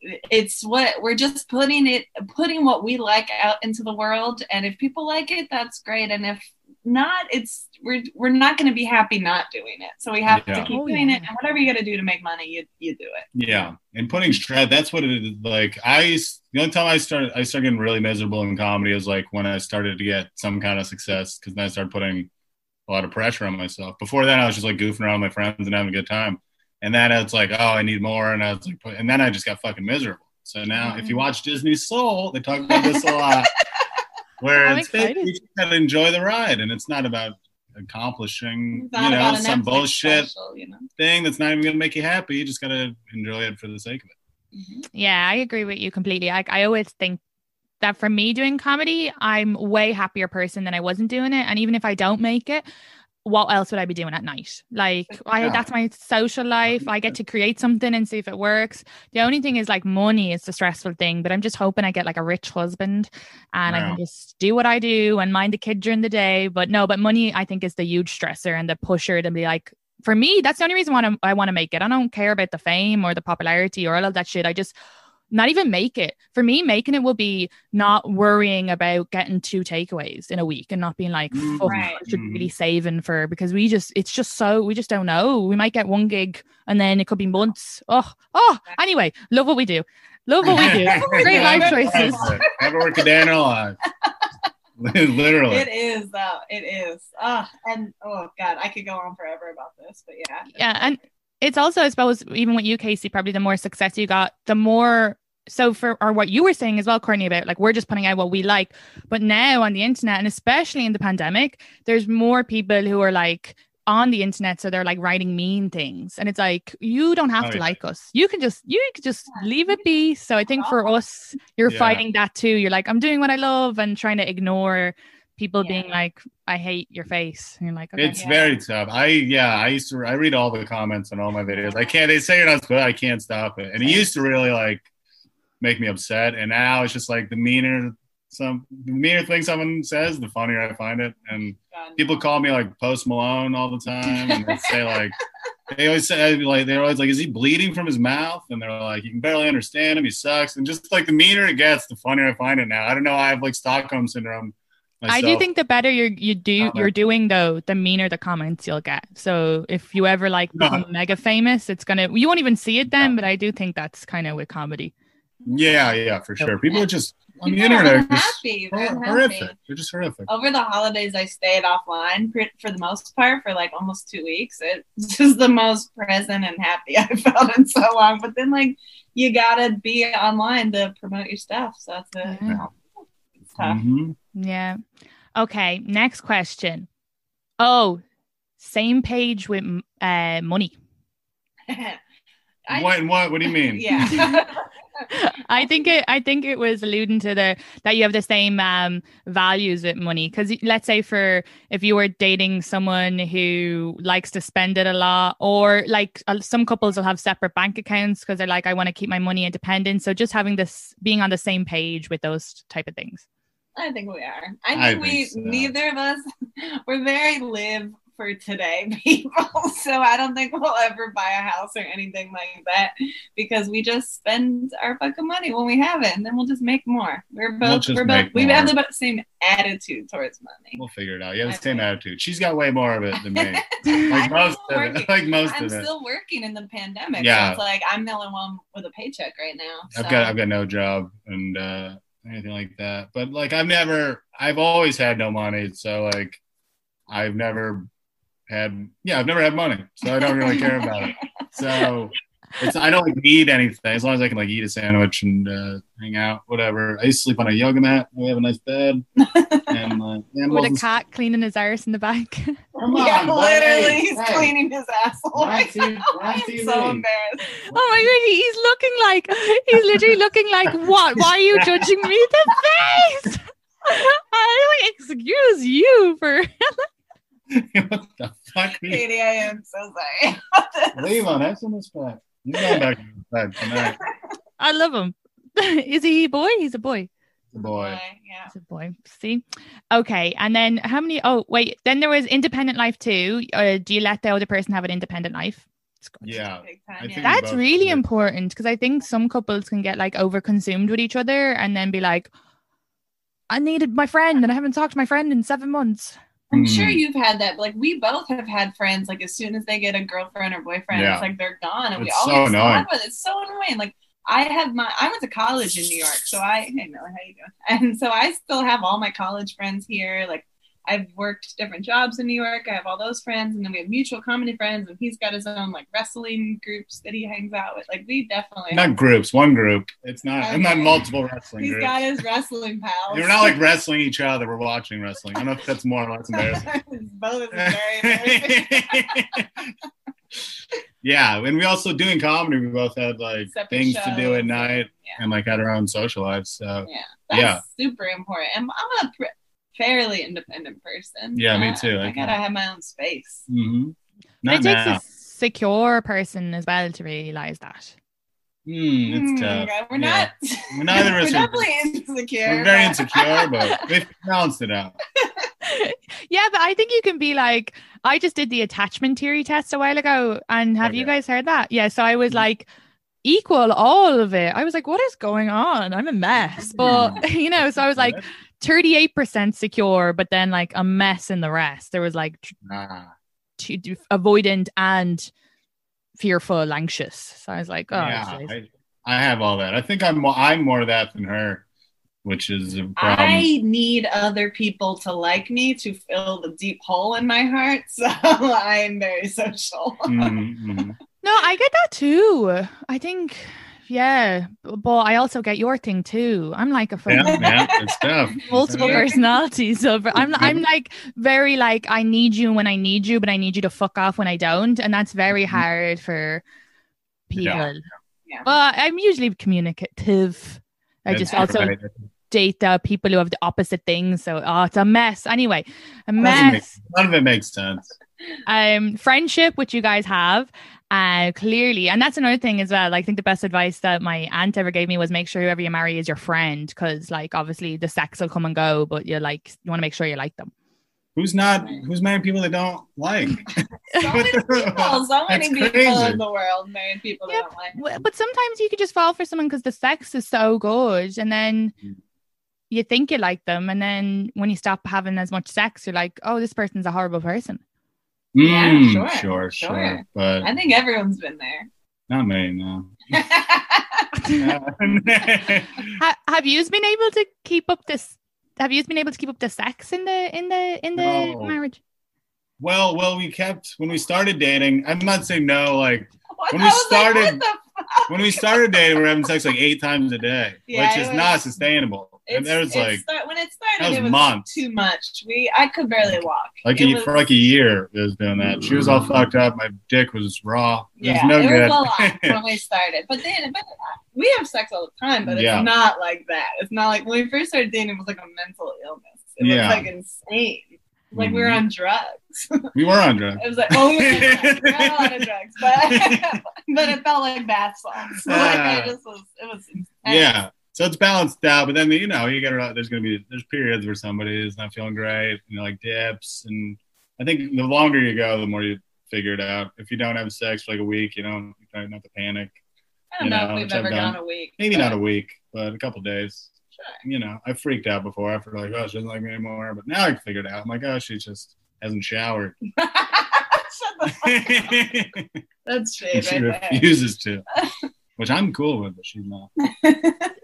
it's what we're just putting it putting what we like out into the world and if people like it that's great and if not it's we're we're not going to be happy not doing it so we have
Yeah.
to keep
Oh,
doing
yeah.
it and whatever you got to do to make money you you do it
Yeah, and putting stress. That's what it is. Like I, the only time I started, I started getting really miserable in comedy is like when I started to get some kind of success because then I started putting a lot of pressure on myself. Before that, I was just like goofing around with my friends and having a good time. And then it's like, oh, I need more, and I was like, and then I just got fucking miserable. So now, if you mm-hmm. watch Disney Soul, they talk about this a lot, [LAUGHS] where
I'm
it's
excited.
you just gotta enjoy the ride, and it's not about accomplishing,
not
you know, some
Netflix
bullshit
special, you know
thing that's not even gonna make you happy. You just gotta enjoy it for the sake of it. Mm-hmm.
Yeah, I agree with you completely. I, I always think that for me doing comedy, I'm way happier person than I wasn't doing it. And even if I don't make it, what else would I be doing at night? Like I
Yeah.
that's my social life. I get to create something and see if it works. The only thing is like money is the stressful thing, but I'm just hoping I get like a rich husband and I can just do what I do and mind the kid during the day. But no, but money I think is the huge stressor and the pusher to be like for me, that's the only reason why I'm- I want to make it. I don't care about the fame or the popularity or all of that shit. I just not even make it. For me, making it will be not worrying about getting two takeaways in a week and not being like,
Mm.
fuck,
Right.
I should really saving for because we just it's just so we just don't know. We might get one gig and then it could be months. Oh, oh, anyway, love what we do. Love what we do. [LAUGHS] Great life choices.
Never work a day in our life. [LAUGHS] Literally.
it is though it is ah and oh god i could go on forever about this but yeah
Yeah, and it's also, I suppose, even with you, Casey, probably the more success you got, the more. So for or what you were saying as well, Courtney, about like we're just putting out what we like, but now on the internet and especially in the pandemic, there's more people who are like on the internet, so they're like writing mean things, and it's like you don't have
Oh,
to
yeah.
like us. You can just you can just leave it be. So I think for us, you're
Yeah.
fighting that too. You're like I'm doing what I love and trying to ignore people
Yeah.
being like I hate your face. And you're like okay.
It's
Yeah.
very tough. I yeah, I used to I read all the comments on all my videos. I can't they say you're not supposed I can't stop it. And it used to really like make me upset. And now it's just like the meaner some the meaner thing someone says, the funnier I find it. And
God,
people call me like post Malone all the time and they [LAUGHS] say like they always say like they're always like, is he bleeding from his mouth? And they're like, you can barely understand him, he sucks. And just like the meaner it gets, the funnier I find it now. I don't know, I have like Stockholm syndrome.
I do think the better you're you do
Comment.
you're doing though, the meaner the comments you'll get. So if you ever like
No.
become mega famous, it's gonna you won't even see it then, but I do think that's kind of with comedy.
Yeah, yeah, for sure. People are just on the
People are
internet. are just
unhappy. They're
horrific. They're just horrific.
Over the holidays, I stayed offline for, for the most part for like almost two weeks. It's [LAUGHS] just the most present and happy [LAUGHS] I've felt in so long. But then, like, you gotta be online to promote your stuff. So that's a,
Yeah.
it's tough.
Mhm.
Yeah. Okay. Next question. Oh, same page with uh, money. [LAUGHS]
I-
What? What? What do you mean? [LAUGHS]
Yeah. [LAUGHS]
I think it. I think it was alluding to the that you have the same um, values with money. Because let's say for if you were dating someone who likes to spend it a lot, or like uh, some couples will have separate bank accounts because they're like, I want to keep my money independent. So just having this, being on the same page with those type of things.
I think we are. I think
I
we
think so.
neither of us [LAUGHS] we're very live for today [LAUGHS] people. So I don't think we'll ever buy a house or anything like that because we just spend our fucking money when we have it and then we'll just make more. We're
We'll
both we're both we
more.
have the same attitude towards money.
We'll figure it out. Yeah, have
I
the same
think.
attitude. She's got way more of it than me. [LAUGHS]
I'm
Like most it. Like most
I'm
of it.
still working in the pandemic.
Yeah.
So it's like I'm the only one with a paycheck right now.
I've got I've got no job and uh anything like that. But like I've never I've always had no money. So like I've never had yeah, I've never had money. So I don't really care about it. [LAUGHS] So I don't like, need anything as long as I can like eat a sandwich and uh, hang out, whatever. I used to sleep on a yoga mat. We have a nice bed [LAUGHS] and uh,
With
animals
a
and
cat cleaning his arse in the back.
Come on,
yeah,
buddy.
literally, he's
Hey.
cleaning his asshole. Right [LAUGHS]
TV
now.
we're on
I'm so embarrassed.
Oh my god, he's looking like he's literally looking like what? Why are you judging me? The face. [LAUGHS] I like excuse you for
what the fuck?
Katie, I am so sorry.
Leave on, have some respect. He's going back to bed tonight.
I love him. [LAUGHS] Is he a boy? He's a boy.
The boy.
Yeah.
He's a boy. See? Okay. And then how many oh wait, then there was independent life too. Uh, do you let the other person have an independent life? It's.
Yeah.
Time,
think
yeah.
That's really
do.
important because I think some couples can get like over consumed with each other and then be like, I needed my friend and I haven't talked to my friend in seven months.
I'm sure
Mm.
you've had that. Like we both have had friends. Like as soon as they get a girlfriend or boyfriend,
Yeah.
it's like they're gone, and we
It's so
always
annoying.
talk about it. It's so annoying. Like I have my. I went to college in New York, so I. Hey Millie, how you doing? [LAUGHS] And so I still have all my college friends here. Like I've worked different jobs in New York. I have all those friends, and then we have mutual comedy friends, and he's got his own like wrestling groups that he hangs out with. Like we definitely.
Not
have,
group, one group. It's not. I'm not multiple wrestling
he's
groups.
got his wrestling pals.
We're not like wrestling each other. We're watching wrestling. I don't know if that's more or less embarrassing. [LAUGHS]
Both is very embarrassing. [LAUGHS]
yeah, and we also doing comedy. We both had like
Separate
things to do at night
Yeah.
and like had our own social lives. So
Yeah, that's
Yeah.
super important. And I'm a pr- fairly independent person.
Yeah, me too.
I,
I
gotta have my own space.
mhm.
But
not
it takes
now.
a secure person as well to realize that.
Hmm, it's
Hmm,
tough.
okay, We're
Yeah.
not.
We're neither [LAUGHS] of
we're definitely insecure.
We're very insecure, [LAUGHS] but we've balanced it out. [LAUGHS]
yeah, but I think you can be like, I just did the attachment theory test a while ago. And have you guys heard that? Yeah. So I was
Mhm.
like, equal all of it. I was like, what is going on? I'm a mess. But, [LAUGHS] you know, so I was like 38% secure, but then like a mess in the rest. There was like t-
Ah,
t- avoidant and fearful, anxious. So I was like, oh,
yeah. I, I have all that. I think I'm more, I'm more of that than her, which is a problem.
I need other people to like me to fill the deep hole in my heart. [LAUGHS] So I am very social.
Mhm, mhm.
No, I get that too. I think, yeah, but I also get your thing too. I'm like a
Yeah, yeah, it's [LAUGHS] tough.
multiple
Yeah.
personalities. So I'm, I'm like very like I need you when I need you, but I need you to fuck off when I don't, and that's very
Mhm.
hard for people.
Yeah.
Yeah.
Well, I'm usually communicative. I
That's
just also
right.
date the people who have the opposite things. So oh, it's a mess. Anyway, a
Doesn't
mess.
make- None of it makes sense.
Um friendship which you guys have uh clearly and that's another thing as well i think the best advice that my aunt ever gave me was make sure whoever you marry is your friend because like obviously the sex will come and go but you're like you want to make sure you like them
Who's not? Who's married people they don't like? [LAUGHS] [LAUGHS]
So many people, so many people
crazy.
in the world, married people that
Yeah,
don't like.
But sometimes you could just fall for someone because the sex is so good and then
Mm.
you think you like them and then when you stop having as much sex you're like oh this person's a horrible person
Yeah,
Mm,
sure,
sure, sure,
sure.
But
I think everyone's been there.
not me. No. [LAUGHS]
Have you been able to keep up this? Have you been able to keep up the sex in the in the in the
No.
marriage?
well, well, we kept when we started dating. I'm not saying no, like [LAUGHS] When we
was like,
started- when we started dating, we are having sex like eight times a day, [LAUGHS]
Yeah,
which is
was-
not sustainable. And
It's-
there was like
start- when it started,
that was
it was
months.
too much. We I could barely walk.
like a,
was-
for like a year, it was doing that. She was all fucked up. My dick was raw. It was
yeah,
no
it
good.
was a lot [LAUGHS] when we started. But then, but we have sex all the time, but it's
Yeah.
not like that. It's not like when we first started dating. It was like a mental illness. It
Yeah.
was like insane. Like we were
Mhm.
on drugs. [LAUGHS]
we were on drugs.
It was like, oh, we were, we were on a lot of [LAUGHS] drugs, but but it felt like bath salts. Like I
Ah.
just was, it was intense.
Yeah. So it's balanced out, but then you know you get there's gonna be there's periods where somebody is not feeling great, you know, like dips, and I think the longer you go, the more you figure it out. If you don't have sex for like a week, you know, you try not to panic.
I don't
you
know,
know,
if we've ever
done.
gone a week.
Maybe
but
not a week, but a couple days.
Sure.
You know, I freaked out before. I felt like, oh, she doesn't like me anymore. But now I figured it out. I'm like, oh, she just hasn't showered. [LAUGHS]
Shut the fuck up. [LAUGHS] That's shade
she refuses to, which I'm cool with, but she's not. [LAUGHS]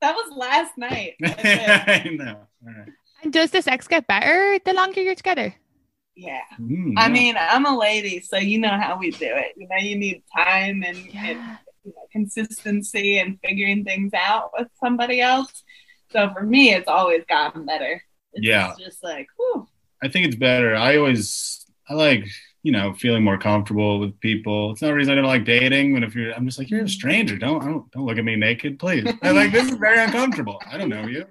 That was last night. [LAUGHS]
I know. All right.
And does the sex get better the longer you're together?
yeah.
Mm,
I
yeah.
mean, I'm a lady, so you know how we do it. You know, you need time and, and you know, consistency and figuring things out with somebody else. So for me, it's always gotten better. It's
Yeah.
just like, whew.
I think it's better. I always I like you know feeling more comfortable with people. It's not a reason I don't like dating. When if you're, I'm just like you're a stranger. Don't I don't don't look at me naked, please. I like this is very uncomfortable. I don't know you.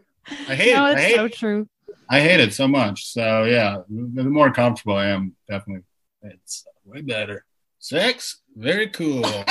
I hate
no,
it. I
it's
hate
so
it.
true.
I hate it so much. So yeah, the the more comfortable I am, definitely, it's way better. Sex, very cool. [LAUGHS]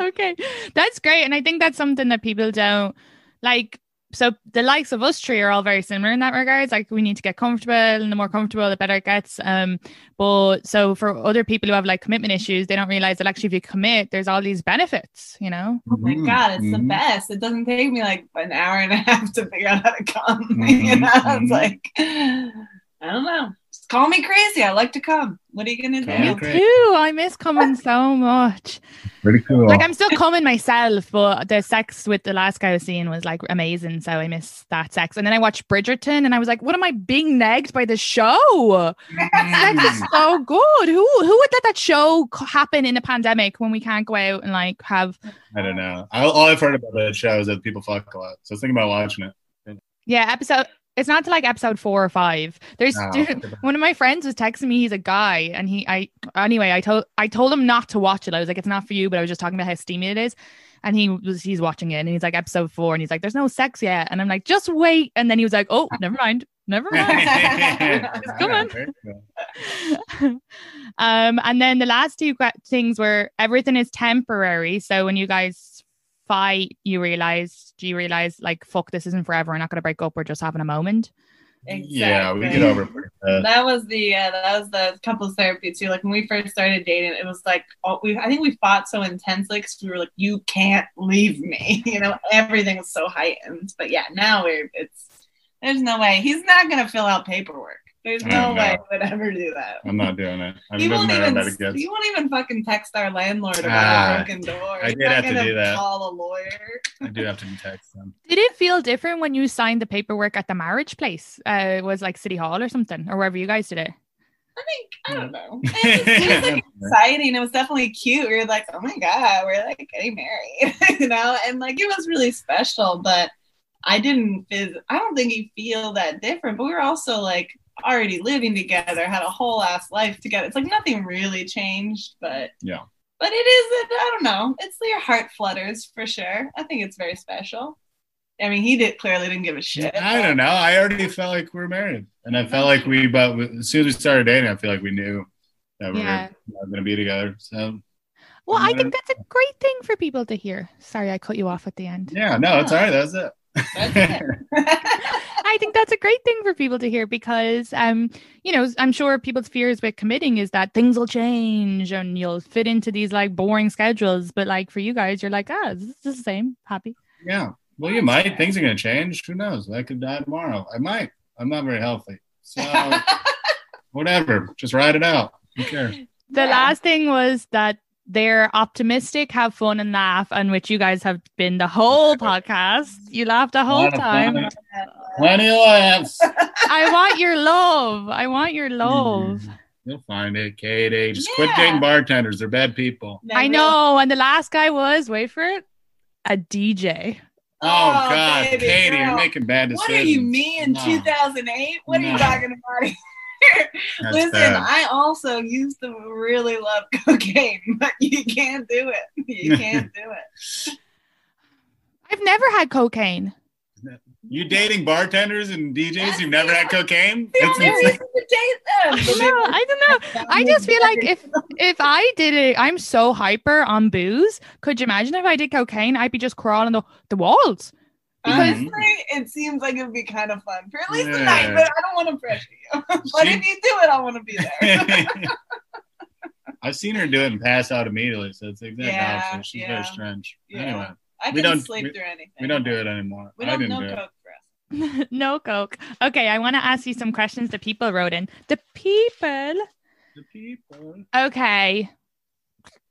okay, that's great, and I think that's something that people don't like. So the likes of us three are all very similar in that regards. Like we need to get comfortable, and the more comfortable, the better it gets. Um, but so for other people who have like commitment issues, they don't realize that actually if you commit, there's all these benefits. You know?
Oh my
Mhm,
god, it's the
mhm.
best. It doesn't take me like an hour and a half to figure out how to come. [LAUGHS] you
Mhm,
know, it's like I don't know. Just call me crazy. I like to come. What are you gonna
Call
do?
Me too. I miss coming so much.
Pretty cool.
Like I'm still coming myself, but the sex with the last guy I was seeing was like amazing. So I miss that sex. And then I watched Bridgerton, and I was like, "What am I being nagged by the show? Mm. Sex is so good. Who who would let that show happen in a pandemic when we can't go out and like have
I don't know. I, all I've heard about that show is that people fuck a lot. So I was thinking about watching it.
yeah episode." It's not to like episode four or five. There's dude, one of my friends was texting me. He's a guy, and he I anyway. I told I told him not to watch it. I was like, it's not for you. But I was just talking about how steamy it is, and he was he's watching it, and he's like episode four, and he's like, there's no sex yet, and I'm like, just wait. And then he was like, oh, [LAUGHS] never mind, never [LAUGHS] mind. [LAUGHS] Coming. um, and then the last two things were everything is temporary. So when you guys fight, you realize, do you realize like, fuck, this isn't forever. We're not going to break up. We're just having a moment.
Yeah, we get over it.
That was the uh, that was the couples therapy too. Like when we first started dating, it was like all, we I think we fought so intensely because we were like, "You can't leave me," [LAUGHS] you know. Everything was so heightened. But yeah, now we're it's there's no way he's not gonna fill out paperwork. There's
I
no
know.
way he would ever do that.
I'm not doing it. I
He
doesn't
won't
matter how
even
bad it gets.
won't even fucking text our landlord about
Ah,
a broken door.
I
He's
did
not
have to
gonna
do that.
Call a lawyer.
I do have to text them. [LAUGHS]
Did it feel different when you signed the paperwork at the marriage place? Uh, it was like City Hall or something, or wherever you guys did it.
I think I don't know. It was, it was like [LAUGHS] exciting. It was definitely cute. We were like, oh my god, we're like getting married, [LAUGHS] you know, and like it was really special. But I didn't. I don't think you feel that different. But we were also like already living together, had a whole ass life together. It's like nothing really changed, but
Yeah.
But it is. I don't know. It's your heart flutters for sure. I think it's very special. I mean, he did clearly didn't give a shit.
I don't know. I already felt like we were married, and I felt like we. But as soon as we started dating, I feel like we knew that we
Yeah.
were going to be together. So
Well, I think that's a great thing for people to hear. Sorry, I cut you off at the end.
yeah, no, it's all right. That's it.
That's it. [LAUGHS] [LAUGHS]
I think that's a great thing for people to hear because, um, you know, I'm sure people's fears with committing is that things will change and you'll fit into these like boring schedules. But like for you guys, you're like, ah, this is the same. Happy.
yeah. Well, you might. Things are going to change. Who knows? I could die tomorrow. I might. I'm not very healthy. So [LAUGHS] whatever. Just ride it out. Who cares?
The
Yeah.
last thing was that They're optimistic, have fun, and laugh, and which you guys have been the whole [LAUGHS] podcast. You laughed the whole time.
fun. Plenty of laughs.
I want your love. I want your mm-hmm. love.
You'll find it, Katie. Just quit dating bartenders. They're bad people.
I know. And the last guy was, wait for it, a DJ.
Oh,
Oh,
God,
baby
Katie,
girl.
you're making bad decisions.
What
decisions.
are you, me in
No.
2008? What are you talking about here?
That's [LAUGHS] [LAUGHS]
Listen,
bad.
I also used to really love [LAUGHS] cocaine, but you can't do it. You can't [LAUGHS] do it.
I've never had cocaine.
You dating bartenders and DJs? You've never had cocaine?
The
It's
only
insane.
reason to date them.
No, I don't know. I just feel like if if I did it, I'm so hyper on booze. Could you imagine if I did cocaine? I'd be just crawling the, the walls.
Honestly, mm-hmm. it seems like it would be kind of fun for at least a night, but I don't want to pressure you. [LAUGHS] but
She-
if you do it, I want to be there. [LAUGHS] [LAUGHS]
I've seen her do it and pass out immediately, so it's the exact
Yeah,
opposite. She's
yeah.
very strange.
Yeah.
Anyway,
I
We don't-
sleep
we-
through anything.
we don't do it anymore.
We don't
didn't
know
do
coke for us.
no coke. Okay, I want to ask you some questions the people wrote in. The people.
The people.
Okay.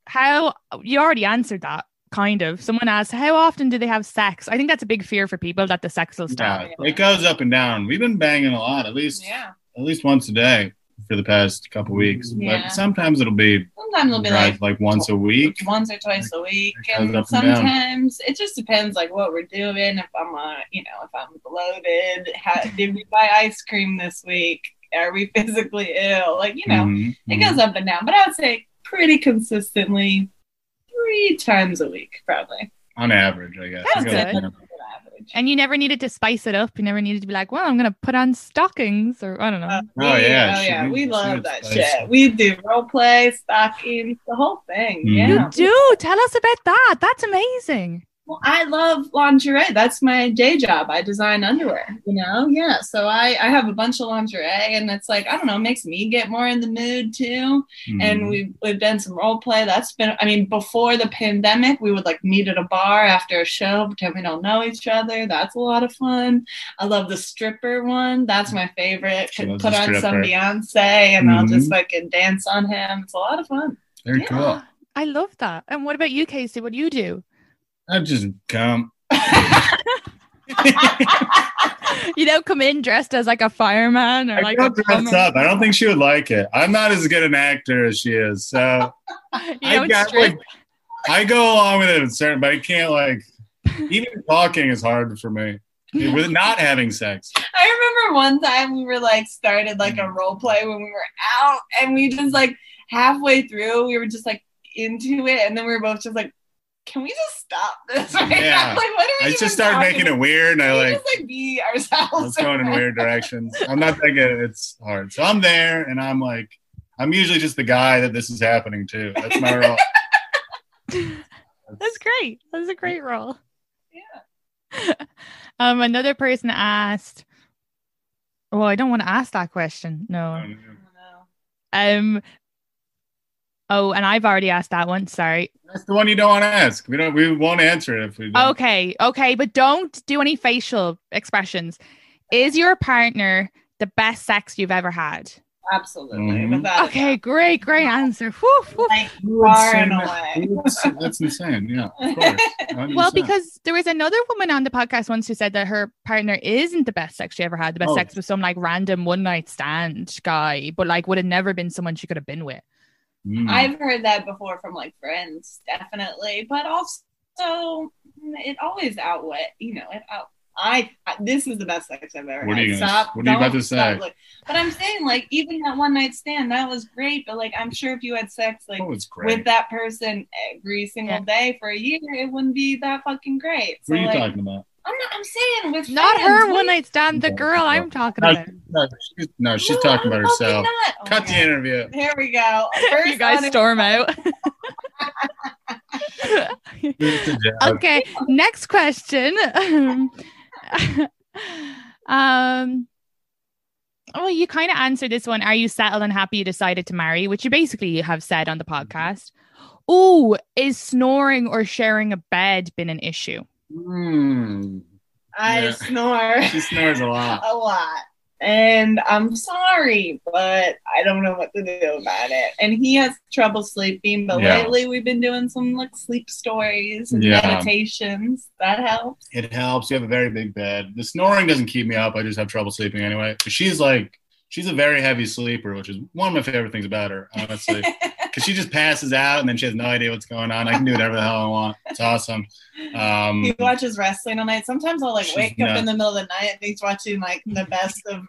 How you already answered that, kind of. Someone asked, How often do they have sex? I think that's a big fear for people that the sex will stop.
Yeah, it goes up and down. We've been banging a lot, at least
Yeah.
at least once a day for the past couple weeks.
Yeah.
But sometimes it'll be
Sometimes it'll be
right,
like
like once a week.
once or twice a week,
It goes
and
up and down.
sometimes it just depends like what we're doing. If I'm, uh, you know, if I'm bloated, how, did we buy ice cream this week? Are we [LAUGHS] physically ill? Like you know,
Mhm,
it goes up and down. But I would say pretty consistently, three times a week, probably.
on average, I guess.
That's
It
good.
up and
average.
And you never needed to spice it up. You never needed to be like, Well, I'm gonna put on stockings or I don't know.
Uh,
Oh,
we-
yeah,
oh
she-
yeah, we
she
love that
spice
shit.
it.
We do role play, stockings, the whole thing.
Mhm.
Yeah.
You do tell us about that. That's amazing.
Well, I love lingerie. That's my day job. I design underwear, you know? Yeah. So I, I have a bunch of lingerie and it's like, I don't know, makes me get more in the mood too.
Mhm.
And we've, we've done some role play. That's been, I mean, before the pandemic, we would like meet at a bar after a show, pretend we don't know each other. That's a lot of fun. I love the stripper one. That's my favorite. Could put on some
stripper.
Beyonce and I'll just
Mhm.
fucking dance on him. It's a lot of fun.
Very
Yeah.
cool.
I love that. And what about you, Casey? What do you do?
I just come. [LAUGHS]
You don't come in dressed as like a fireman or
I
like
go
a
dress up. I don't think she would like it. I'm not as good an actor as she is, so [LAUGHS]
You
I
don't
got like I go along with it in certain, but I can't like even talking is hard for me with not having sex.
I remember one time we were like started like
Mm.
a role play when we were out and we just like halfway through we were just like into it and then we were both just like, can we just stop this [LAUGHS] right
Yeah.
now? Like what are we
I just started
talking
making it weird, and I
we
like
just like be
I was
ourselves.
going in weird directions. I'm not that good. It's hard. So I'm there, and I'm like, I'm usually just the guy that this is happening to. That's my role. [LAUGHS]
That's great. That's a great role.
Yeah. [LAUGHS]
um, another person asked. Well, I don't want to ask that question. No.
I don't.
Um. Oh, and I've already asked that one. Sorry.
That's the one you don't want to ask. We don't. We won't answer it if we. Don't.
Okay. Okay, but don't do any facial expressions. Is your partner the best sex you've ever had?
Absolutely.
Mhm.
Okay, great, great answer. Whew, whew.
Like far and away.
Who That's insane. Yeah, of course. [LAUGHS]
Well, because there was another woman on the podcast once who said that her partner isn't the best sex she ever had. The best
Oh.
sex was some like random one night stand guy, but like would have never been someone she could have been with.
Mm.
I've heard that before from like friends, definitely, but also it always outweigh, you know, it out. I, I this is the best sex I've ever
What are
had.
you gonna-
Stop.
what are you about to say?
look- But I'm saying like even that one night stand that was great, but like I'm sure if you had sex like
oh,
with that person every single
Yeah.
day for a year, it wouldn't be that fucking great. So
what are you
like,
talking about?
I'm not. I'm saying with
Not
friends,
her
what
one
do you-
night stand, the girl I'm talking
No,
about.
no, she's, no, she's
No,
talking about
I'm fucking
herself.
not. Oh
Cut the
God.
interview.
Here we go. [LAUGHS] First
you guys
on-
storm out. [LAUGHS]
It's a joke.
okay, next question. [LAUGHS] um well, you kind of answered this one. Are you settled and happy you decided to marry? Which you basically have said on the podcast. Oh, is snoring or sharing a bed been an issue?
Hmm.
I
Yeah.
snore
She snores a lot. [LAUGHS]
a lot. and I'm sorry, but I don't know what to do about it. And he has trouble sleeping, but
Yeah.
lately we've been doing some like sleep stories and
Yeah.
meditations. That helps.
It helps. You have a very big bed. The snoring doesn't keep me up. I just have trouble sleeping anyway. But she's like, she's a very heavy sleeper, which is one of my favorite things about her, honestly. [LAUGHS] Because she just passes out and then she has no idea what's going on. I can do whatever the hell I want. It's awesome. Um,
he watches wrestling all night. Sometimes I'll like wake up
nuts.
in the middle of the night and he's watching like the best of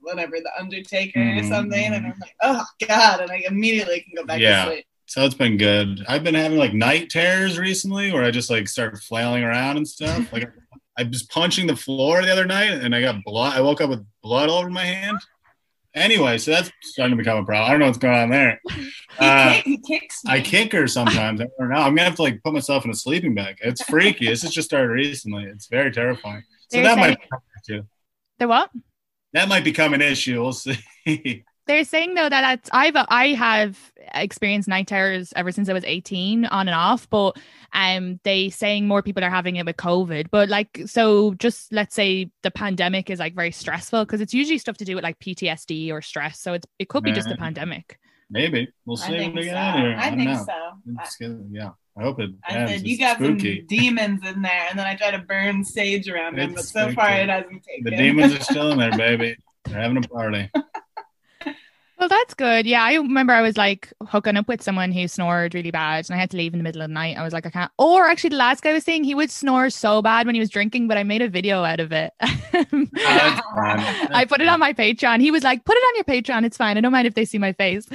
whatever, the Undertaker or
Mhm.
something, and I'm like, oh god, and I immediately can go back
Yeah.
to sleep.
so it's been good. I've been having like night terrors recently where I just like start flailing around and stuff. Like I was punching the floor the other night and I got blood. I woke up with blood all over my hand. Anyway, so that's starting to become a problem. I don't know what's going on there. [LAUGHS]
He,
Uh,
kick, he kicks me.
I kick her sometimes. [LAUGHS] I don't know. I'm gonna have to like put myself in a sleeping bag. It's freaky. this has just started recently. It's very terrifying. So that might become an issue.
The what?
That might become an issue. We'll see. [LAUGHS]
They're saying though that that's, I've I have experienced night terrors ever since I was 18 on and off, but um they saying more people are having it with COVID. But like so just let's say the pandemic is like very stressful because it's usually stuff to do with like PTSD or stress. So it's it could be just the pandemic.
Maybe we'll
I
see
think
when we
so.
get out here.
I
don't
think
know.
so. I-
It's good. Yeah, I hope it.
I
ends.
said, you got
spooky.
some demons in there, and then I try to burn sage around them, but
It's
so far it hasn't taken.
The demons are still in there, [LAUGHS] baby. They're having a party.
Well, that's good. Yeah, I remember I was like hooking up with someone who snored really bad, and I had to leave in the middle of the night. I was like, I can't. Or actually, the last guy was saying he would snore so bad when he was drinking, but I made a video out of it. [LAUGHS] I put it on my Patreon. He was like, "Put it on your Patreon. It's fine. I don't mind if they see my face."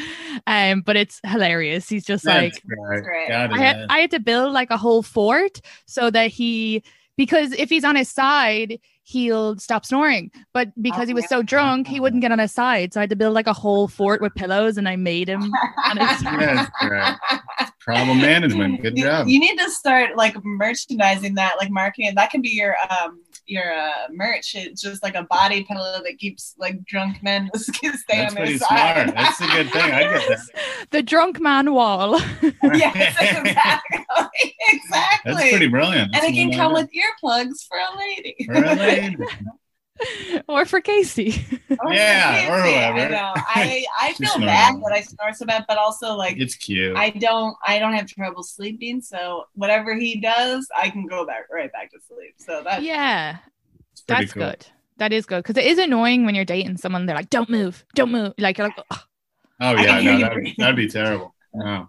Um, but it's hilarious. He's just
That's
like,
great.
great.
I had. I had to build like a whole fort so that he because if he's on his side he'll stop snoring but because he was so drunk he wouldn't get on his side so i had to build like a whole fort with pillows and i made him on his
Yeah, that's great. Problem management. Good
You-
job.
You need to start like merchandising that, like marketing. That can be your um your uh, merch. It's just like a body pillow that keeps like drunk men to stay
That's
on their
pretty
side.
smart. That's a good thing. I get that. [LAUGHS]
the drunk man wall [LAUGHS]
yes, [LAUGHS] exactly, exactly.
That's pretty brilliant.
and it can come
do.
with earplugs for a lady.
For a lady. [LAUGHS]
or for casey
Or [LAUGHS]
Yeah, or whoever.
I know. I [LAUGHS] I feel bad that I snore so bad, but also like
It's cute.
I don't I don't have trouble sleeping, so whatever he does, I can go back right back to sleep. So that
yeah that's
cool.
good that is good because it is annoying when you're dating someone they're like don't move don't move like you're like "Ugh."
Oh yeah, no, that'd, that'd be terrible. No.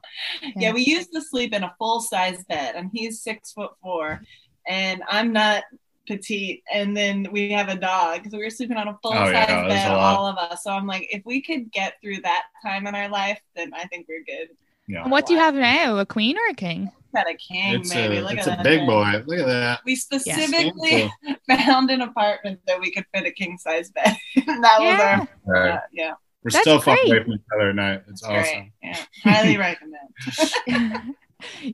yeah, we used to sleep in a full size bed, and he's six foot four, and I'm not petite. And then we have a dog, so we were sleeping on a full
Oh,
size
yeah,
bed, all of us. So I'm like, if we could get through that time in our life, then I think we're good.
Yeah.
What do you have now a queen or a king
Got a king,
It's
maybe.
a
Look
it's
at
a
that
big
thing.
boy. Look at that.
We specifically
Cool. [LAUGHS]
found an apartment that we could fit a king size bed. [LAUGHS] that
Yeah.
was our,
Right.
uh, yeah,
We're
That's
still fucking
great.
away from each other at night. It's
great.
awesome.
Yeah, highly recommend. [LAUGHS]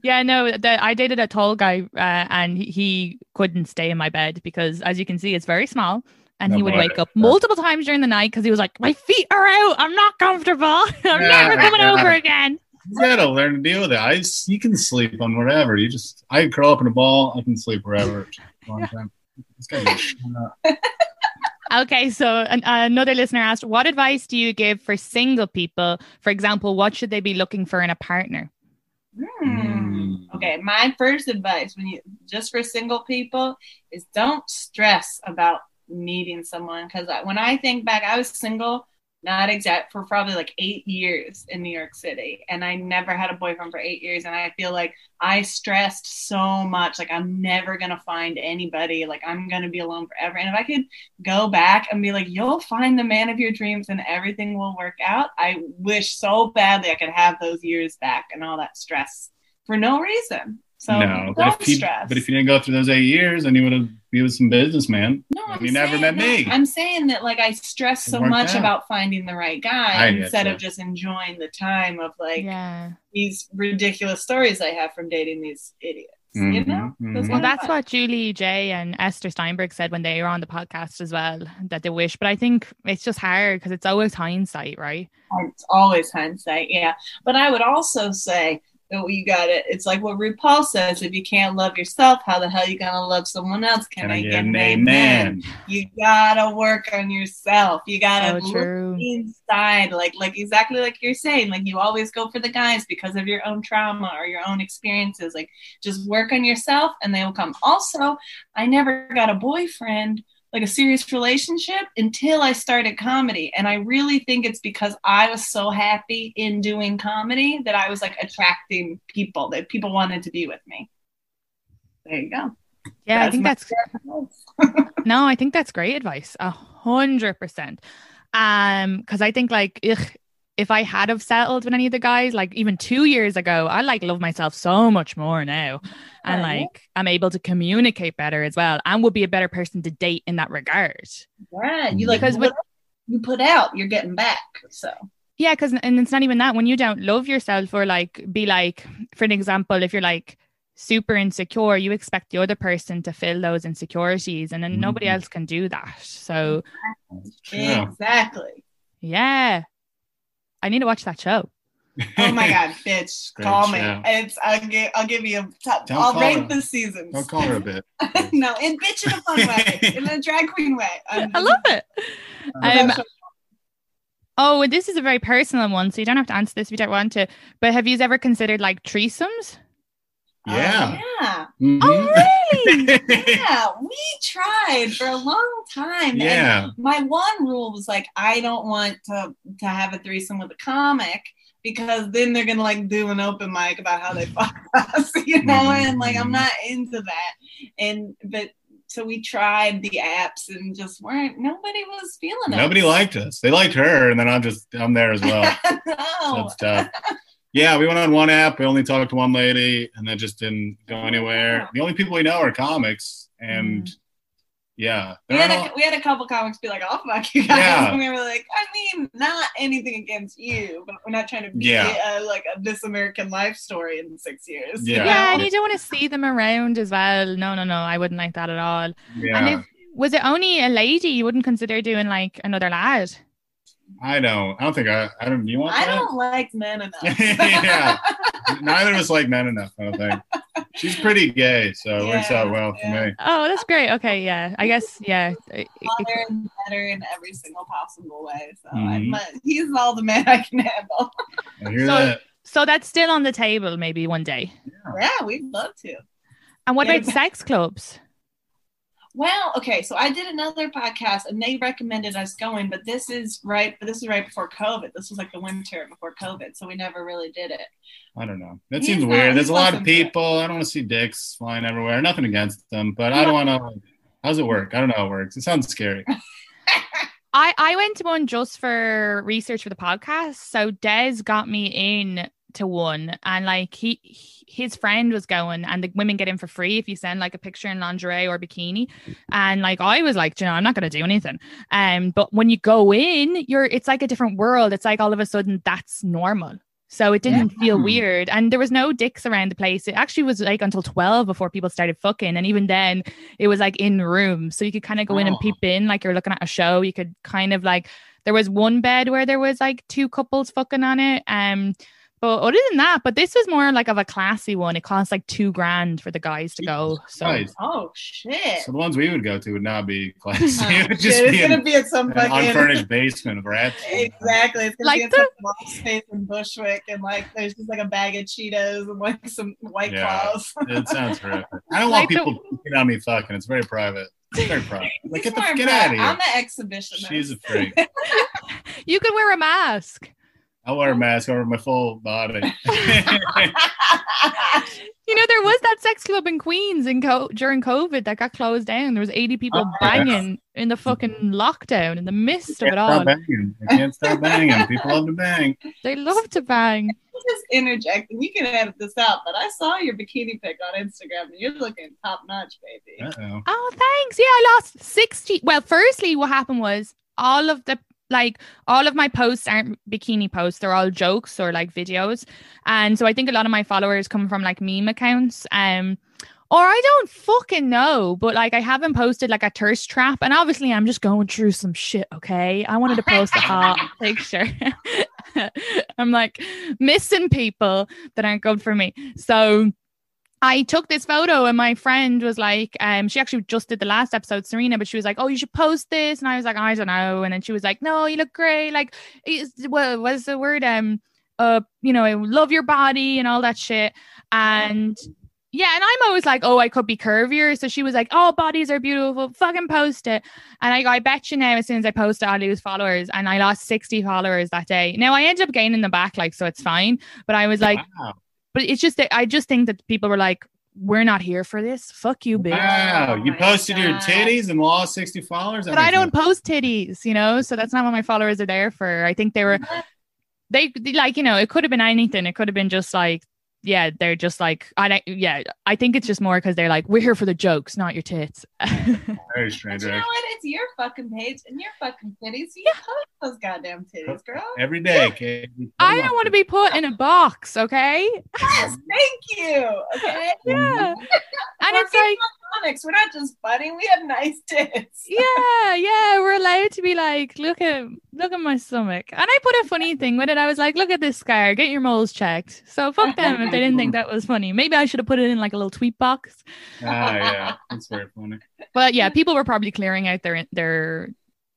yeah, no, the, I dated a tall guy uh, and he, he couldn't stay in my bed because, as you can see, it's very small. And
No
he would wake up multiple times during the night because he was like, My feet are out. I'm not comfortable. [LAUGHS] I'm never coming over again.
You gotta learn to deal with it. I you can sleep on whatever. You just I curl up in a ball. I can sleep wherever. Long time. This guy's a shut up. [LAUGHS]
Okay, so an, another listener asked, What advice do you give for single people? For example, what should they be looking for in a partner?
Hmm. Okay, my first advice when you just for single people is don't stress about meeting someone because when I think back, I was single, not exact for probably like eight years in New York City, and I never had a boyfriend for eight years, and I feel like I stressed so much, like I'm never gonna find anybody, like I'm gonna be alone forever, and if I could go back and be like, you'll find the man of your dreams and everything will work out, I wish so badly I could have those years back and all that stress for no reason. So
no, but
don't
if, you,
stress.
but if you didn't go through those eight years, then you would have be with some businessman.
no, I'm
you never met
that-
me.
I'm saying that like I stress so much
out.
about finding the right guy
I
instead of just enjoying the time of like
yeah.
these ridiculous stories I have from dating these idiots. You know?
Mhm,
Those
mhm.
Well, that's
fun.
what Julie Jay and Esther Steinberg said when they were on the podcast as well, that they wish. But I think it's just hard because it's always hindsight, right?
It's always hindsight, yeah. But I would also say that Oh, you got it. It's like what RuPaul says: if you can't love yourself, how the hell you gonna love someone else? Can,
Can
I
I
get
get
an
an
amen?
amen?
You gotta work on yourself. You gotta
So
look inside, like like exactly like you're saying. Like you always go for the guys because of your own trauma or your own experiences. Like just work on yourself, and they will come. Also, I never got a boyfriend like a serious relationship until I started comedy. And I really think it's because I was so happy in doing comedy that I was like attracting people that people wanted to be with me. There you go.
Yeah, I think that's [LAUGHS] no, I think that's great advice. A hundred percent. Um, because I think like ugh, if I had have settled with any of the guys, like even two years ago, I like love myself so much more now. And
Yeah, yeah.
like I'm able to communicate better as well and would be a better person to date in that regard.
Right. You like
Because
what you put out, you're getting back. So
Yeah, because and it's not even that when you don't love yourself or like be like, for an example, if you're like super insecure, you expect the other person to fill those insecurities, and then nobody
Mhm.
else can do that. So
Yeah.
exactly.
yeah, I need to watch that show.
Oh my [LAUGHS] god, bitch,
Great
call me. It's I'll give I'll give you a top.
Don't
I'll
call
rank
her.
the seasons.
Don't call her a bit. [LAUGHS]
no, in bitch in a fun way, in a drag queen way. I'm [LAUGHS]
I love it. Um, oh, and this is a very personal one, so you don't have to answer this if you don't want to. But have you ever considered like threesomes?
Yeah.
Oh, yeah.
Mhm.
Oh, really? [LAUGHS]
Yeah. We tried for a long time. and
yeah.
my one rule was like I don't want to to have a threesome with a comic because then they're gonna like do an open mic about how they fuck [LAUGHS] us, you know,
Mhm.
and like I'm not into that. And but so we tried the apps and just weren't nobody was feeling it.
Nobody liked us. They liked her, and then I'm just I'm there as well. [LAUGHS]
no.
That's tough. Yeah, we went on one app. We only talked to one lady, and that just didn't go oh, anywhere. The only people we know are comics, and mm-hmm. yeah,
We had,
not
a, we had a couple comics be like, "Oh fuck you guys,"
Yeah.
and we were like, "I mean, not anything against you, but we're not trying to be
Yeah.
a, like a This American Life story in six years."
Yeah.
Yeah,
know?
and you don't want to see them around as well. No, no, no, I wouldn't like that at all. And if was it only a lady, you wouldn't consider doing like another lad.
I don't. I don't think I. I don't. Do you want
I
that?
don't like men enough. [LAUGHS]
Yeah. Neither of us like men enough. I don't think. She's pretty gay, so it works out well for me.
Oh, that's great. Okay, yeah. I guess yeah. It- it-
Better and better in every single possible way. So
Mhm.
I'm, he's all the man I can handle.
I hear
So-
that.
so that's still on the table maybe one day.
Yeah, we'd love to.
And what
Yeah,
about sex clubs?
Well, okay, so I did another podcast and they recommended us going, but this is right. But this is right before COVID. This was like the winter before COVID, so we never really did it.
I don't know. That
He's
seems
not-
weird. There's a lot of people. I don't want to see dicks flying everywhere. Nothing against them, but I don't want to. How's it work? I don't know how it works. It sounds scary. [LAUGHS]
I I went to one just for research for the podcast. So Des got me in to one, and like he his friend was going, and the women get in for free if you send like a picture in lingerie or bikini. And like I was like, you know, I'm not gonna do anything. Um, but when you go in, you're it's like a different world. It's like all of a sudden that's normal. So it didn't feel weird. And there was no dicks around the place. It actually was like until 12 before people started fucking. And even then, it was like in rooms. So you could kind of go in and
Oh.
peep in like you're looking at a show. You could kind of like there was one bed where there was like two couples fucking on it. Um but other than that, but this was more like of a classy one. It cost like two grand for the guys to go. So
Right.
Oh shit!
So the ones we would go to would not be [LAUGHS] classy.
Oh,
it would just
it's
be
gonna
in
be at some
an
fucking
unfurnished [LAUGHS] basement of rats.
Exactly. It's gonna
Like
be in
the-
some small space in Bushwick, and like there's just like a bag of Cheetos and like some White
Yeah.
Claws. [LAUGHS]
It sounds horrific. I don't
Like
want
the-
people looking on me fucking. It's very private. It's very private. Like, get the
more
get out of here.
I'm the exhibitionist.
She's a freak.
you could wear a mask.
I'll wear a mask over my full body. [LAUGHS]
You know, there was that sex club in Queens in co- during COVID that got closed down. There was 80 people
Oh, yeah.
banging in the fucking lockdown in the midst of it all.
stop banging. I can't stop banging. People love to bang.
They love to bang.
just interject, and you can edit this out, but I saw your bikini pic on Instagram, and you're looking top notch, baby.
Uh-oh.
Oh, thanks. Yeah, I lost 60. Well, firstly, what happened was all of the like all of my posts aren't bikini posts, they're all jokes or like videos. And so I think a lot of my followers come from like meme accounts. Um Or I don't fucking know, but like I haven't posted like a thirst trap, and obviously I'm just going through some shit. Okay, I wanted to post a hot [LAUGHS] picture. [LAUGHS] I'm like missing people that aren't good for me. So I took this photo and my friend was like, um, she actually just did the last episode, Serena, but she was like, Oh, you should post this. And I was like, I don't know. And then she was like, No, you look great. Like, what was the word? Um, uh, you know, love your body and all that shit. And yeah, and I'm always like, oh, I could be curvier. So she was like, oh, bodies are beautiful. Fucking post it. And I, I bet you now, as soon as I post it, I lose followers. And I lost 60 followers that day. Now I ended up gaining them back, like, so it's fine. But I was like,
Wow.
But it's just that I just think that people were like, we're not here for this. Fuck you, bitch.
Wow,
Oh
you
my
posted your titties and lost 60 followers? That
But I don't
no-
post titties, you know, so that's not what my followers are there for. I think they were, [LAUGHS] they they- like, you know, it could have been anything. It could have been just like, yeah, they're just like, I don't, yeah, I think it's just more because they're like, we're here for the jokes, not your tits. [LAUGHS]
Very
But
strange.
you know what? It's your fucking page and your fucking titties. So you post those goddamn titties, girl.
Every day, Kate.
I don't want to be put in a box, okay?
Yes, thank you. Okay. [LAUGHS]
Yeah. [LAUGHS] And
We're
it's like,
comics. We're not just funny. We have nice tits. [LAUGHS]
yeah, yeah, we're allowed to be like, look at look at my stomach. And I put a funny thing with it. I was like, look at this scar, get your moles checked. So fuck them if they didn't think that was funny. Maybe I should have put it in like a little tweet box.
Ah, yeah, that's very funny.
But yeah, people were probably clearing out their their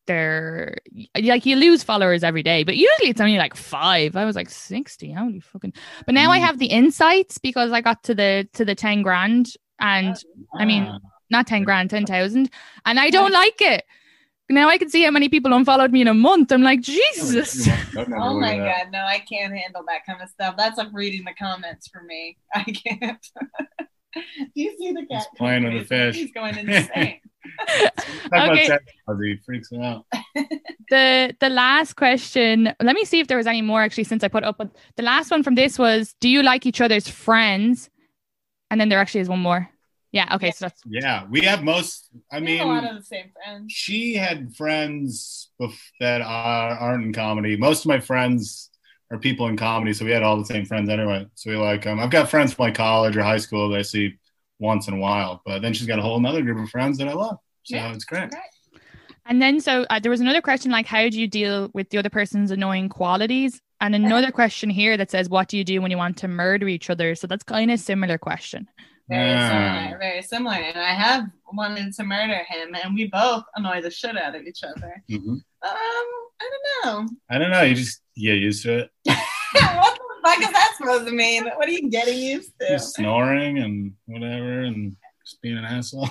their like you lose followers every day, but usually it's only like five. I was like sixty. Holy fucking! But now I
Mm.
have the insights because I got to the to the ten grand, and I mean not ten grand, ten thousand, and I don't like it. Now I can see how many people unfollowed me in a month. I'm like Jesus.
Oh my god, no, I can't handle that kind of stuff. That's like reading the comments for me. [LAUGHS] I can't. [LAUGHS] Do you see the cat?
He's playing with the fish.
He's going [LAUGHS] insane.
Talk
Okay.
technology, it freaks me out. [LAUGHS]
the the last question. Let me see if there was any more actually since I put up. But the last one from this was, do you like each other's friends? And then there actually is one more. Yeah. Okay. So that's
Yeah, we have most. I
We have a lot
mean,
of the same friends.
she had friends bef- that are, aren't in comedy. Most of my friends are people in comedy, so we had all the same friends anyway. So we like, um, I've got friends from like college or high school that I see once in a while, but then she's got a whole another group of friends that I love. So
Yeah.
it's great.
Great.
And then, so uh, there was another question like, how do you deal with the other person's annoying qualities? And another [LAUGHS] question here that says, what do you do when you want to murder each other? So that's kind of similar question.
Very
Yeah.
similar, very similar. And I have wanted to murder him, and we both annoy the shit out of each other.
Mhm.
Um, I don't know.
I don't know. You just get used to it. [LAUGHS]
what the fuck is that supposed to mean? What are you getting used to?
Just snoring and whatever, and just being an asshole. [LAUGHS]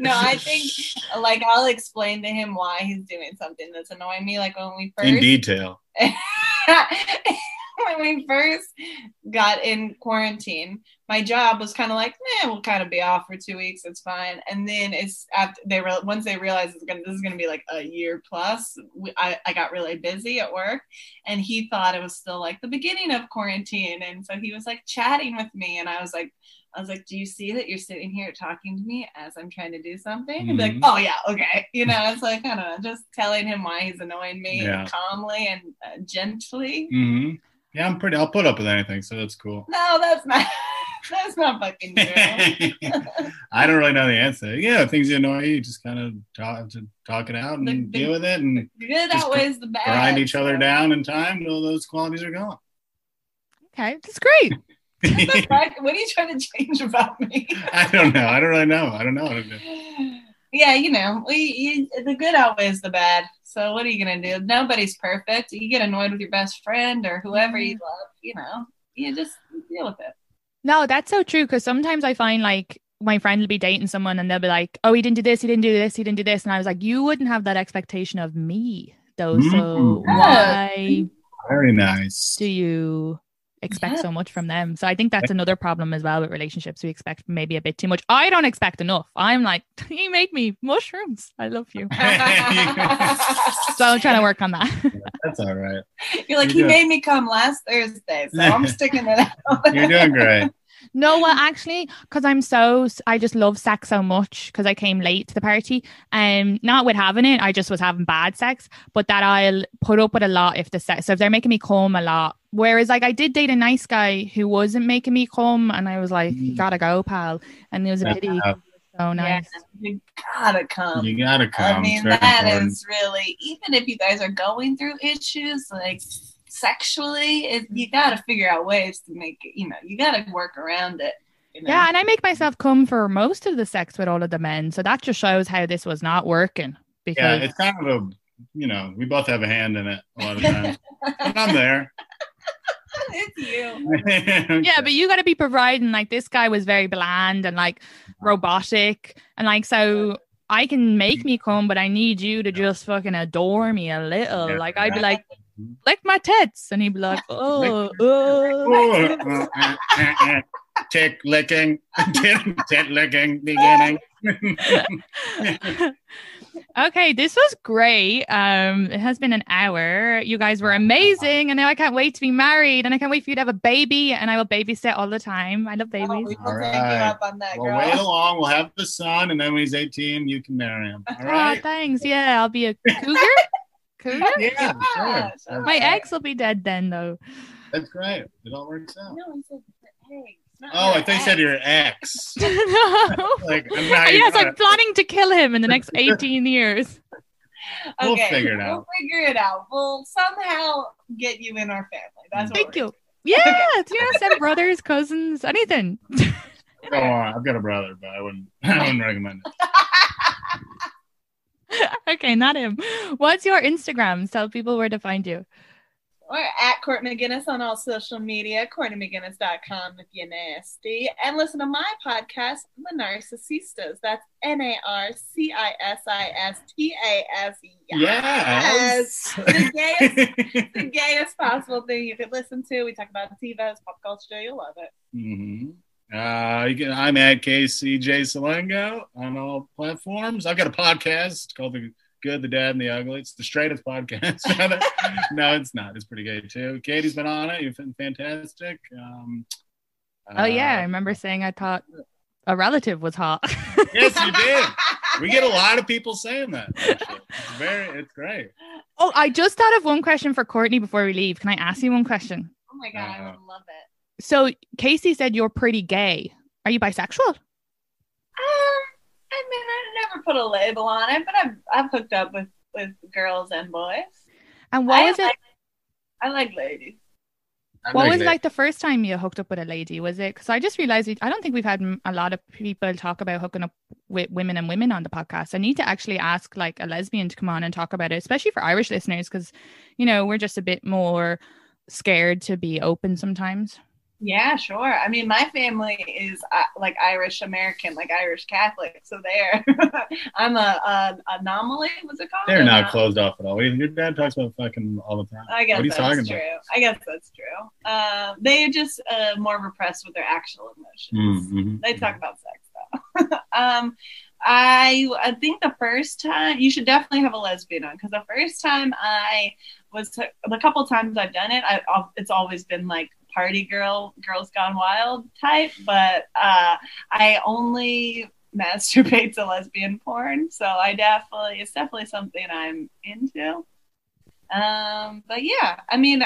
no, I think [LAUGHS] like I'll explain to him why he's doing something that's annoying me. Like when we first
in detail. [LAUGHS]
when we first got in quarantine, my job was kind of like, "Man, we'll kind of be off for two weeks. It's fine." And then it's after they re- once they realized it's gonna this is gonna be like a year plus. We, I I got really busy at work, and he thought it was still like the beginning of quarantine, and so he was like chatting with me, and I was like. I was like, "Do you see that you're sitting here talking to me as I'm trying to do something?" And be like,
Mhm.
"Oh yeah, okay." [LAUGHS] You know, it's like I don't know, just telling him why he's annoying me
Yeah.
calmly and uh, gently.
hmm Yeah, I'm pretty. I'll put up with anything, so that's cool.
No, that's not. [LAUGHS] That's not fucking true. [LAUGHS]
I don't really know the answer. Yeah, things that annoy you, just kind of talk to talk it out and
The- the-
deal with it, and
Good
Just
outweighs the bad.
grind each other down in time till those qualities are gone.
Okay. That's great. [LAUGHS]
What the? What are you trying to change about me?
I don't know. I don't really know. I don't know. what to do.
yeah, you know, we you, the good outweighs the bad. So what are you gonna do? Nobody's perfect. You get annoyed with your best friend or whoever you mm. love. You know, you just deal with it.
No, that's so true. Because sometimes I find like my friend will be dating someone and they'll be like, "Oh, he didn't do this, he didn't do this, he didn't do this," and I was like, "You wouldn't have that expectation of me, though. So
Mm.
why
Very nice.
do you expect
Yes.
so much from them?" So I think that's another problem as well with relationships. We expect maybe a bit too much. I don't expect enough. I'm like, [LAUGHS] "You made me mushrooms. I love you." [LAUGHS] So I'm trying to work on that.
That's all right. [LAUGHS]
You're like,
You're
he
doing-
made me come last Thursday, so I'm sticking it out.
You're doing great.
No, well, actually, because I'm so I just love sex so much because I came late to the party. Um, not with having it, I just was having bad sex. But that I'll put up with a lot if the sex. So if they're making me come a lot Whereas, like, I did date a nice guy who wasn't making me come, and I was like, "You
Mm.
gotta go, pal." And it was a pity.
Yeah.
So nice.
Yeah, you gotta come.
You gotta come.
I mean,
It's very
that
important.
is really even if you guys are going through issues like sexually, it, you gotta figure out ways to make it. You know, you gotta work around it. You know?
Yeah, and I make myself come for most of the sex with all of the men, so that just shows how this was not working.
Yeah,
Because
it's kind of a, you know, we both have a hand in it a lot of times. [LAUGHS] but I'm there. [LAUGHS]
it's you. [LAUGHS]
yeah, but you got to be providing. Like this guy was very bland and like robotic, and like so I can make me come, but I need you to just fucking adore me a little.
Yeah.
Like I'd be like, lick my tits, and he'd be like, oh, oh.
Oh, tick licking, tit, tit licking, beginning. [LAUGHS]
okay, this was great. Um, it has been an hour. You guys were amazing, and now I can't wait to be married, and I can't wait for you to have a baby, and I will babysit all the time. I love
Oh,
babies.
we will
All
you up on that,
Well,
girl.
wait along. We'll have the son, and then when he's 18, you can marry him. All
Oh, thanks. Yeah, I'll be a cougar. [LAUGHS] cougar.
Yeah.
Yeah, sure.
My ex will be dead then, though.
That's great. It all works out.
No, I said the eggs, not
Oh, I thought you said
eggs.
your ex. [LAUGHS]
no.
Like, I'm not
yes, I'm planning to kill him in the next 18 years. [LAUGHS]
We'll
Okay,
figure it out.
We'll
out.
figure it out. We'll somehow get you in our family. That's what
Thank
we're
you. Yeah, do you know, send brothers, cousins, anything.
Go on. I've got a brother, but I wouldn't. [LAUGHS] I wouldn't recommend it.
okay, not him. What's your Instagram? Tell people where to find you.
Or at Court Maginnis on all social media, CourtneyMaginnis.com if you're nasty. And listen to my podcast, The Narcisistas. That's N A R C I S I S T A S.
Yes.
The gayest, [LAUGHS] the gayest possible thing you could listen to. We talk about divas, pop culture. You'll love it.
hmm Uh, you can, I'm at Casey J Salengo on all platforms. I've got a podcast called The Good, the Dad, and the Ugly. It's the straightest podcast. [LAUGHS] no, it's not. It's pretty gay too. Katie's been on it. You've been fantastic. Um,
Oh, yeah. I
uh,
remember saying I thought a relative was hot. [LAUGHS]
yes, you did. We get a [LAUGHS] lot of people saying that. actually. It's very, it's great.
oh, I just thought of one question for Courtney before we leave. Can I ask you one question?
Oh my God, I
Uh,
would love it.
So, Casey said you're pretty gay. Are you bisexual?
Um, I mean, I never put a label on it, but I've I've hooked up with with girls and boys.
And what
I
was it?
like- I like ladies.
I
What was
it.
it like the first time you hooked up with a lady? Was it because I just realized we, I don't think we've had a lot of people talk about hooking up with women and women on the podcast. I need to actually ask like a lesbian to come on and talk about it, especially for Irish listeners, because you know we're just a bit more scared to be open sometimes.
Yeah, sure. I mean, my family is uh, like Irish American, like Irish Catholic. So there, [LAUGHS] I'm a, a anomaly. What's it called?
They're not
Anom-
closed off at all. Your dad talks about fucking all the time.
I guess
what are you
that's
talking
true.
about?
I guess that's true. Uh, they're just uh, more repressed with their actual emotions.
Mhm.
They talk about sex though. [LAUGHS] um, I I think the first time you should definitely have a lesbian on because the first time I was the couple times I've done it, I it's always been like party girl, girls gone wild type. But uh, I only masturbate to lesbian porn, so I definitely it's definitely something I'm into. Um, but yeah, I mean,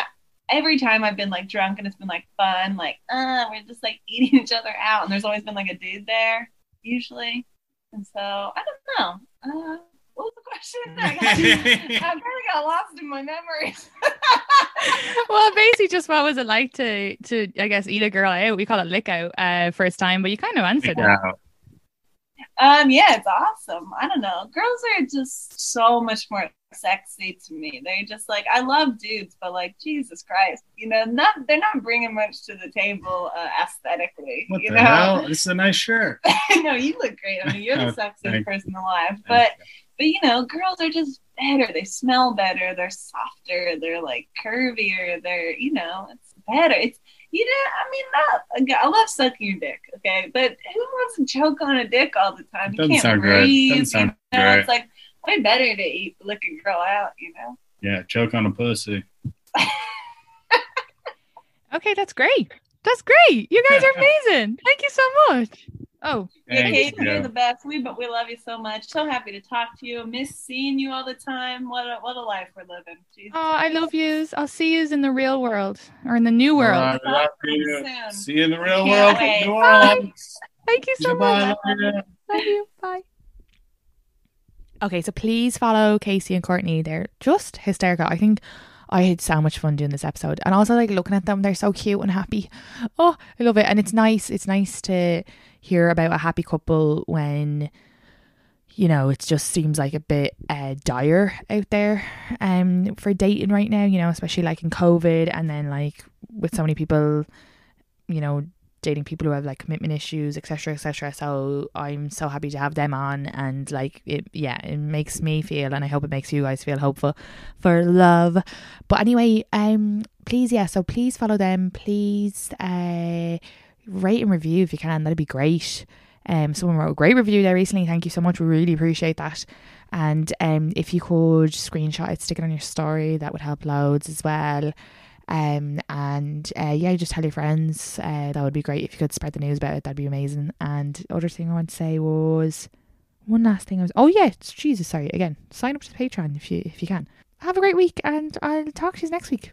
every time I've been like drunk and it's been like fun, like uh, we're just like [LAUGHS] eating each other out, and there's always been like a dude there usually, and so I don't know. Uh, what was the question? [LAUGHS] I, got, I kind of got lost in my memories. [LAUGHS]
well, basically, just what was it like to to I guess eat a girl out? We call it lick out uh, first time, but you kind of answered it.
Yeah.
Um, yeah, it's awesome. I don't know. Girls are just so much more sexy to me. They're just like I love dudes, but like Jesus Christ, you know, not they're not bringing much to the table uh, aesthetically.
What
you
the
know,
hell? This is a nice shirt. [LAUGHS]
no, you look great. I mean, you're the
Oh,
sexiest person alive. But but you know, girls are just better. They smell better. They're softer. They're like curvier. They're you know, it's better. It's you know, I mean, not, I love sucking your dick, okay, but who wants to choke on a dick all the time? You
Doesn't
can't
sound great.
breathe.
Doesn't sound
you know,
great.
it's like way better to eat lick a girl out. You know.
Yeah, choke on a pussy. [LAUGHS]
Okay, that's great. That's great. You guys are [LAUGHS] amazing. Thank you so much.
Oh,
Yeah,
Thank
Kate,
you.
you're the best. We but we love you so much. So happy to talk to you. Miss seeing you all the time. What a what a life we're living. Jesus.
oh, I love yous. I'll see yous in the real world or in the new world.
All right, we love you.
Soon.
See you in the real
Can't
world.
wait.
New Orleans.
Thank you so
Goodbye.
much.
Love.
Love you. Bye. Okay, so please follow Casey and Courtney. They're just hysterical. I think I had so much fun doing this episode. And also like looking at them, they're so cute and happy. Oh, I love it. And it's nice. It's nice to hear about a happy couple when you know, it just seems like a bit uh, dire out there um for dating right now, you know, especially like in COVID and then like with so many people, you know, dating people who have like commitment issues, etc., etc. So I'm so happy to have them on, and like it, yeah, it makes me feel, and I hope it makes you guys feel hopeful for love. But anyway, um, please, yeah, so please follow them. Please, uh, rate and review if you can. That'd be great. Um, someone wrote a great review there recently. Thank you so much. We really appreciate that. And um, if you could screenshot it, stick it on your story, that would help loads as well. Um, and uh, yeah, just tell your friends. Uh, that would be great if you could spread the news about it. That'd be amazing. And other thing I want to say was one last thing. I was oh yeah, Jesus, sorry again. Sign up to Patreon if you if you can. Have a great week, and I'll talk to you next week.